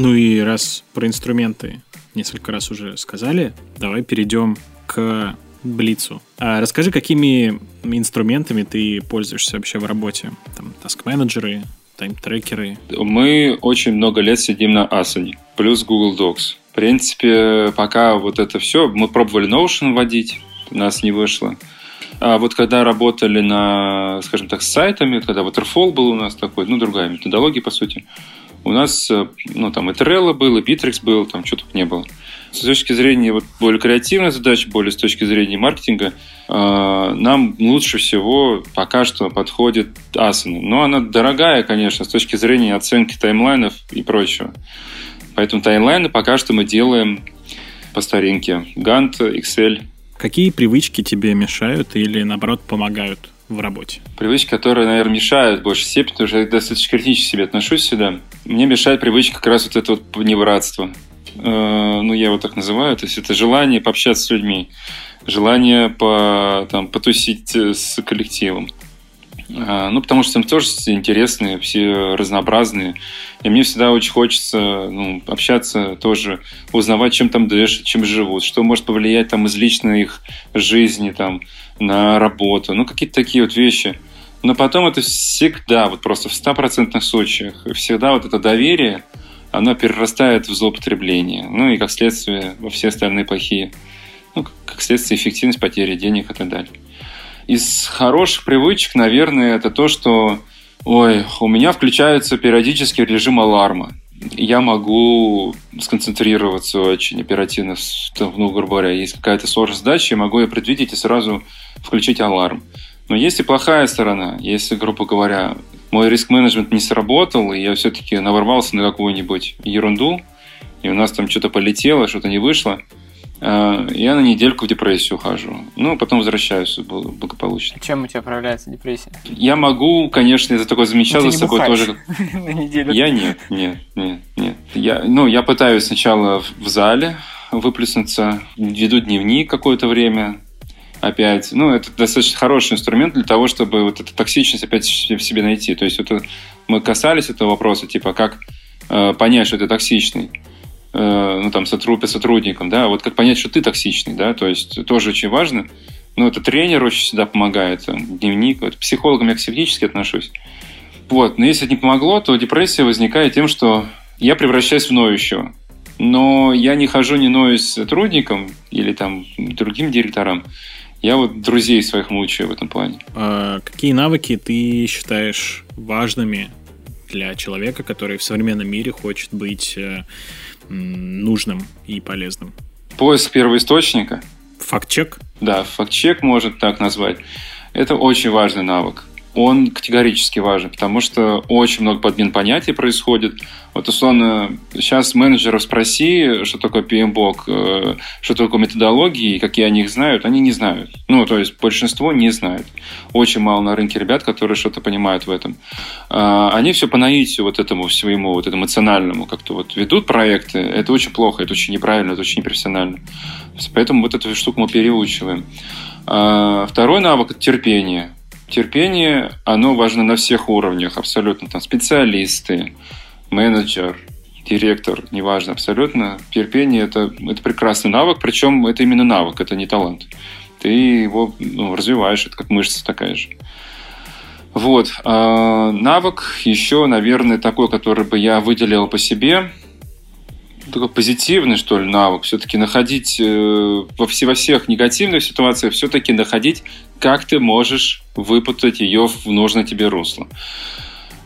Ну и раз про инструменты несколько раз уже сказали, давай перейдем к Блицу. А расскажи, какими инструментами ты пользуешься вообще в работе? Там, таск-менеджеры, тайм-трекеры? Мы очень много лет сидим на Asana, плюс Google Docs. В принципе, пока вот это все, мы пробовали Notion вводить, у нас не вышло. А вот когда работали на, скажем так, с сайтами, когда Waterfall был у нас такой, ну, другая методология, по сути, у нас, ну, там и Trello был, и Bittrex был, там что только не было. С точки зрения вот, более креативной задачи, более с точки зрения маркетинга, э, нам лучше всего пока что подходит Asana. Но она дорогая, конечно, с точки зрения оценки таймлайнов и прочего. Поэтому таймлайны пока что мы делаем по старинке. Gantt, Excel. Какие привычки тебе мешают или, наоборот, помогают в работе? Привычки, которые, наверное, мешают в большей степени, потому что я достаточно критически к себе отношусь всегда. Мне мешает привычка как раз вот это вот поневратство. Э, ну, я его так называю, то есть это желание пообщаться с людьми, желание по, там, потусить э, с коллективом. Э, ну, потому что там тоже интересные, все разнообразные. И мне всегда очень хочется ну, общаться тоже, узнавать, чем там дышат, чем живут, что может повлиять там из личной их жизни там, на работу. Ну, какие-то такие вот вещи. Но потом это всегда, вот просто в стопроцентных случаях, всегда вот это доверие – оно перерастает в злоупотребление. Ну и как следствие во все остальные плохие, ну, как следствие эффективность потери денег и так далее. Из хороших привычек, наверное, это то, что ой, у меня включается периодически режим аларма. Я могу сконцентрироваться очень оперативно, ну, грубо говоря, есть какая-то сложная задача, я могу ее предвидеть и сразу включить аларм. Но есть и плохая сторона. Если, грубо говоря, мой риск-менеджмент не сработал, и я все-таки наворвался на какую-нибудь ерунду, и у нас там что-то полетело, что-то не вышло, я на недельку в депрессию ухожу. Ну, потом возвращаюсь благополучно. Чем у тебя проявляется депрессия? Я могу, конечно, я за такое замечал за собой тоже. на неделю? Я нет, нет, нет, нет. Я, ну, я пытаюсь сначала в зале выплеснуться, веду дневник какое-то время, опять. Ну, это достаточно хороший инструмент для того, чтобы вот эту токсичность опять в себе найти. То есть это, мы касались этого вопроса, типа, как э, понять, что ты токсичный ну, там, сотруд, сотрудникам, да, вот как понять, что ты токсичный, да, то есть тоже очень важно. Ну, это тренер очень всегда помогает, дневник, вот, к психологам я скептически отношусь. Вот, но если это не помогло, то депрессия возникает тем, что я превращаюсь в ноющего. Но я не хожу, не ноюсь сотрудникам или там другим директорам. Я вот друзей своих мучаю в этом плане. А какие навыки ты считаешь важными для человека, который в современном мире хочет быть э, нужным и полезным? Поиск первоисточника. Факт-чек? Да, факт-чек может так назвать. Это очень важный навык он категорически важен, потому что очень много подмен понятий происходит. Вот, условно, сейчас менеджеров спроси, что такое PMBOK, э, что такое методологии, какие они их знают, они не знают. Ну, то есть большинство не знают. Очень мало на рынке ребят, которые что-то понимают в этом. А, они все по наитию вот этому своему, вот эмоциональному как-то вот ведут проекты. Это очень плохо, это очень неправильно, это очень непрофессионально. Поэтому вот эту штуку мы переучиваем. А, второй навык – терпение терпение, оно важно на всех уровнях, абсолютно. Там специалисты, менеджер, директор, неважно, абсолютно. Терпение это, это прекрасный навык, причем это именно навык, это не талант. Ты его ну, развиваешь, это как мышца такая же. Вот. А навык еще, наверное, такой, который бы я выделил по себе, такой позитивный, что ли, навык. Все-таки находить э, во, во всех негативных ситуациях, все-таки находить, как ты можешь выпутать ее в нужное тебе русло.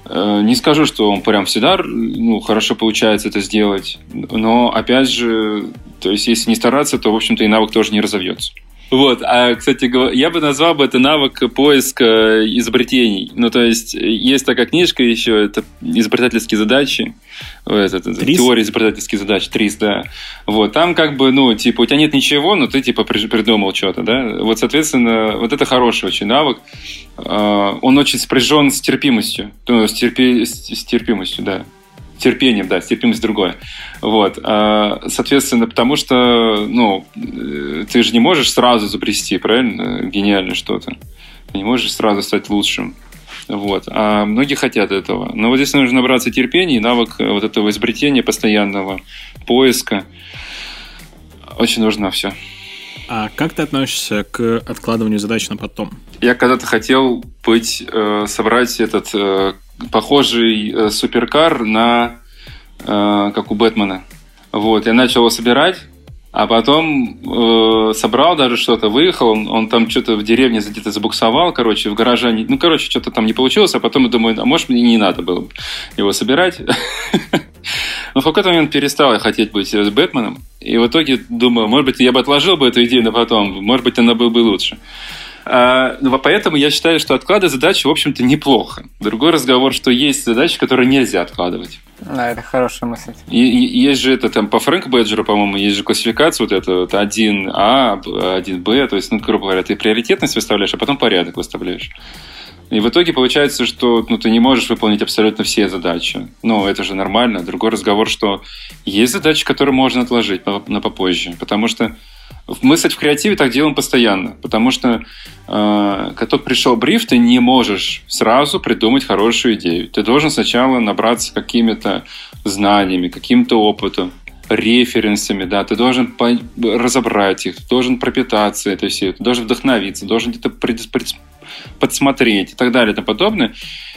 Э, не скажу, что он прям всегда ну, хорошо получается это сделать, но опять же, то есть если не стараться, то, в общем-то, и навык тоже не разовьется. Вот, а, кстати, я бы назвал бы это навык поиска изобретений. Ну, то есть, есть такая книжка еще, это изобретательские задачи. Это, это, теория изобретательских задач, ТРИС, да. Вот, там как бы, ну, типа, у тебя нет ничего, но ты, типа, придумал что-то, да. Вот, соответственно, вот это хороший очень навык. А, он очень спряжен с терпимостью. Ну, с, терпи... с терпимостью, да терпением, да, терпимость другое. Вот. А, соответственно, потому что, ну, э, ты же не можешь сразу изобрести, правильно, гениально что-то. Ты не можешь сразу стать лучшим. Вот. А многие хотят этого. Но вот здесь нужно набраться терпения и навык вот этого изобретения постоянного, поиска. Очень нужно все. А как ты относишься к откладыванию задач на потом? Я когда-то хотел быть, э, собрать этот э, похожий э, суперкар на э, как у Бэтмена. Вот, я начал его собирать, а потом э, собрал даже что-то, выехал, он, он там что-то в деревне где-то забуксовал, короче, в гараже, ну, короче, что-то там не получилось, а потом я думаю, а может, мне не надо было его собирать. Но в какой-то момент перестал я хотеть быть с Бэтменом, и в итоге думаю, может быть, я бы отложил бы эту идею на потом, может быть, она бы лучше. А, ну, поэтому я считаю, что откладывать задачи, в общем-то, неплохо. Другой разговор, что есть задачи, которые нельзя откладывать. Да, это хорошая мысль. И, и есть же это там по Фрэнк Бэджеру, по-моему, есть же классификация вот эта вот 1А, 1Б, то есть, ну, грубо говоря, ты приоритетность выставляешь, а потом порядок выставляешь. И в итоге получается, что ну, ты не можешь выполнить абсолютно все задачи. Ну, это же нормально. Другой разговор, что есть задачи, которые можно отложить на попозже. Потому что мы, кстати, в креативе так делаем постоянно, потому что э, когда пришел бриф, ты не можешь сразу придумать хорошую идею. Ты должен сначала набраться какими-то знаниями, каким-то опытом, референсами, да, ты должен по- разобрать их, ты должен пропитаться этой всей, ты должен вдохновиться, должен где-то пред- пред- подсмотреть и так далее и тому подобное.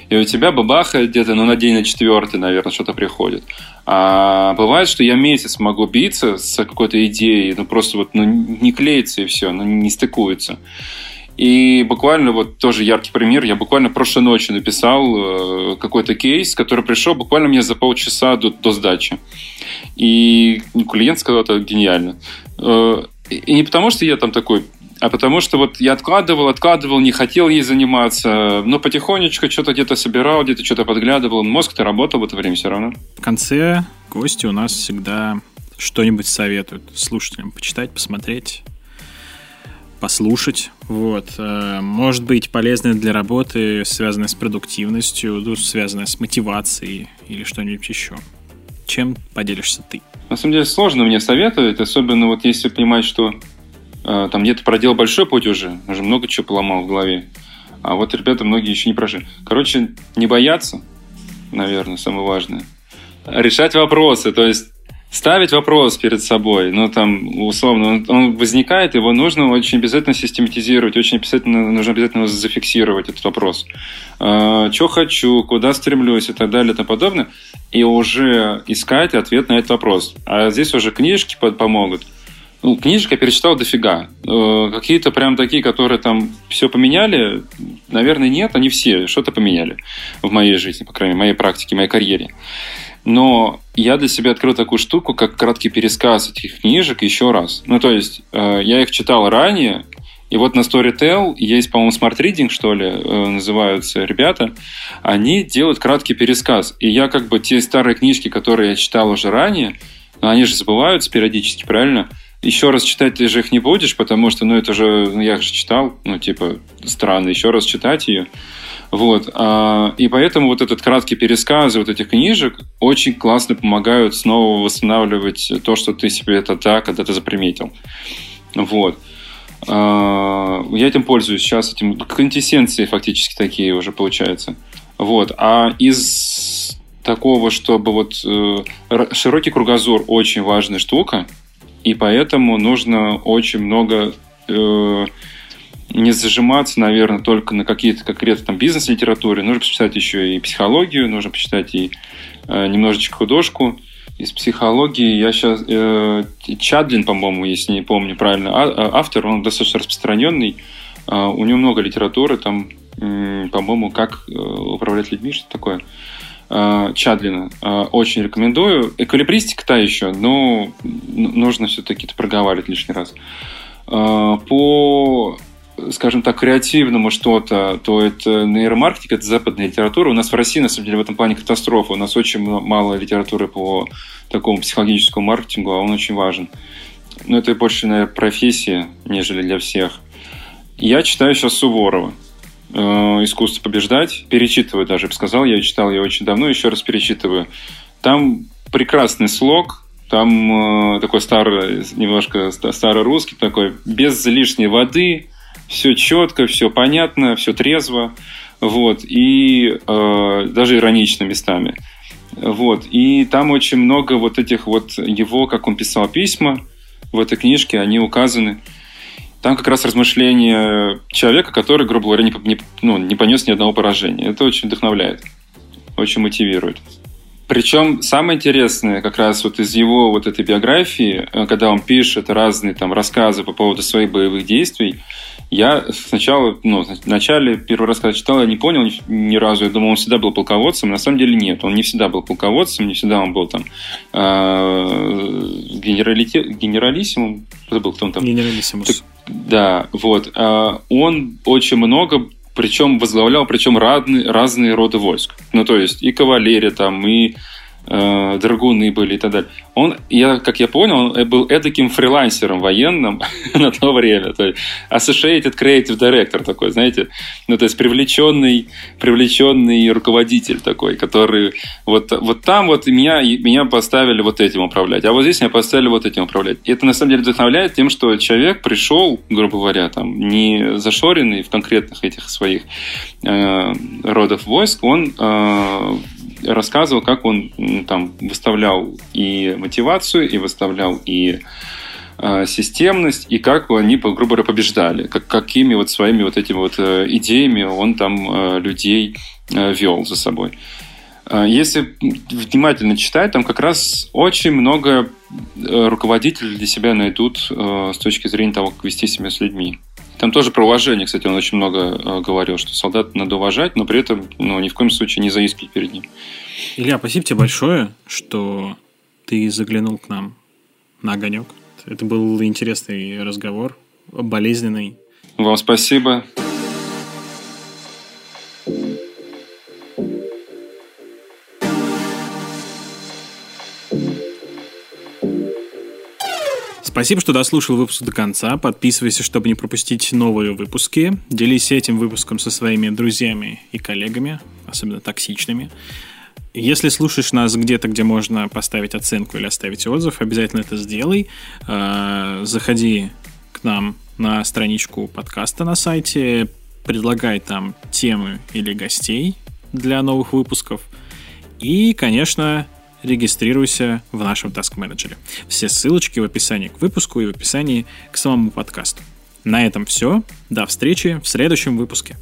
И у тебя бабаха где-то ну, на день на четвертый, наверное, что-то приходит. А бывает, что я месяц могу биться с какой-то идеей, ну просто вот ну, не клеится и все, ну не стыкуется. И буквально вот тоже яркий пример. Я буквально прошлой ночью написал э, какой-то кейс, который пришел буквально мне за полчаса до, до сдачи. И клиент сказал, это гениально. Э, и не потому, что я там такой а потому что вот я откладывал, откладывал, не хотел ей заниматься, но потихонечку что-то где-то собирал, где-то что-то подглядывал. Мозг-то работал в это время все равно. В конце гости у нас всегда что-нибудь советуют слушателям почитать, посмотреть, послушать. Вот. Э, может быть полезное для работы, связанное с продуктивностью, ну, связанное с мотивацией или что-нибудь еще. Чем поделишься ты? На самом деле сложно мне советовать, особенно вот если понимать, что там где-то проделал большой путь уже, уже много чего поломал в голове. А вот ребята многие еще не прожили. Короче, не бояться, наверное, самое важное. Решать вопросы, то есть ставить вопрос перед собой, ну, там, условно, он, он возникает, его нужно очень обязательно систематизировать, очень обязательно, нужно обязательно зафиксировать этот вопрос. Э, что хочу, куда стремлюсь и так далее и тому подобное, и уже искать ответ на этот вопрос. А здесь уже книжки помогут, ну, книжек я перечитал дофига. Э, какие-то прям такие, которые там все поменяли, наверное, нет, они все что-то поменяли в моей жизни, по крайней мере, в моей практике, в моей карьере. Но я для себя открыл такую штуку, как краткий пересказ этих книжек еще раз. Ну, то есть, э, я их читал ранее, И вот на Storytel есть, по-моему, Smart Reading, что ли, э, называются ребята. Они делают краткий пересказ. И я как бы те старые книжки, которые я читал уже ранее, они же забываются периодически, правильно? Еще раз читать ты же их не будешь, потому что, ну, это же, ну, я же читал, ну, типа, странно, еще раз читать ее. Вот. А, и поэтому вот этот краткий пересказ вот этих книжек очень классно помогают снова восстанавливать то, что ты себе это да, когда ты заприметил. Вот. А, я этим пользуюсь сейчас, этим квинтэссенции фактически такие уже получаются. Вот. А из такого, чтобы вот э, широкий кругозор очень важная штука, и поэтому нужно очень много э, не зажиматься, наверное, только на какие-то конкретно там бизнес-литературе. Нужно почитать еще и психологию, нужно почитать и э, немножечко художку. Из психологии я сейчас... Э, Чадлин, по-моему, если не помню правильно, а, а, автор, он достаточно распространенный. Э, у него много литературы, там, э, по-моему, как э, управлять людьми, что такое. Э, Чадлина. Э, очень рекомендую. Эквилибристика та еще, но нужно все-таки это проговаривать лишний раз. Э, по скажем так, креативному что-то, то это нейромаркетинг, это западная литература. У нас в России, на самом деле, в этом плане катастрофа. У нас очень мало литературы по такому психологическому маркетингу, а он очень важен. Но это больше, наверное, профессия, нежели для всех. Я читаю сейчас Суворова. Э, «Искусство побеждать». Перечитываю даже, я бы сказал. Я читал ее очень давно, еще раз перечитываю. Там прекрасный слог, там э, такой старый, немножко старый русский такой, без лишней воды, все четко, все понятно, все трезво, вот, и э, даже иронично местами. Вот, и там очень много вот этих вот его, как он писал письма в этой книжке, они указаны. Там как раз размышления человека, который, грубо говоря, не, не, ну, не понес ни одного поражения. Это очень вдохновляет, очень мотивирует. Причем самое интересное как раз вот из его вот этой биографии, э, когда он пишет разные там рассказы по поводу своих боевых действий, я сначала, ну, в начале первый раз, когда читал, я не понял ни, ни разу. Я думал, он всегда был полководцем. На самом деле нет. Он не всегда был полководцем, не всегда он был там э, генералите, генералиссимум. Забыл, кто он там. Генералиссимус. Так, да, вот. Э, он очень много причем возглавлял, причем разные, разные роды войск. Ну, то есть и кавалерия там, и э, драгуны были и так далее. Он, я, как я понял, он был эдаким фрилансером военным на то время. То есть Associated Creative Director такой, знаете, ну, то есть привлеченный, привлеченный руководитель такой, который вот, вот там вот меня, меня поставили вот этим управлять, а вот здесь меня поставили вот этим управлять. И это на самом деле вдохновляет тем, что человек пришел, грубо говоря, там, не зашоренный в конкретных этих своих э, родов войск, он э, рассказывал, как он там выставлял и мотивацию, и выставлял и э, системность, и как они, грубо говоря, побеждали, как, какими вот своими вот этими вот э, идеями он там э, людей э, вел за собой. Э, если внимательно читать, там как раз очень много э, руководителей для себя найдут с точки зрения того, как вести себя с людьми. Там тоже про уважение, кстати, он очень много э, говорил, что солдат надо уважать, но при этом ну, ни в коем случае не заискивать перед ним. Илья, спасибо тебе большое, что ты заглянул к нам на огонек. Это был интересный разговор, болезненный. Вам спасибо. Спасибо, что дослушал выпуск до конца. Подписывайся, чтобы не пропустить новые выпуски. Делись этим выпуском со своими друзьями и коллегами, особенно токсичными. Если слушаешь нас где-то, где можно поставить оценку или оставить отзыв, обязательно это сделай. А, заходи к нам на страничку подкаста на сайте, предлагай там темы или гостей для новых выпусков. И, конечно, регистрируйся в нашем Task Manager. Все ссылочки в описании к выпуску и в описании к самому подкасту. На этом все. До встречи в следующем выпуске.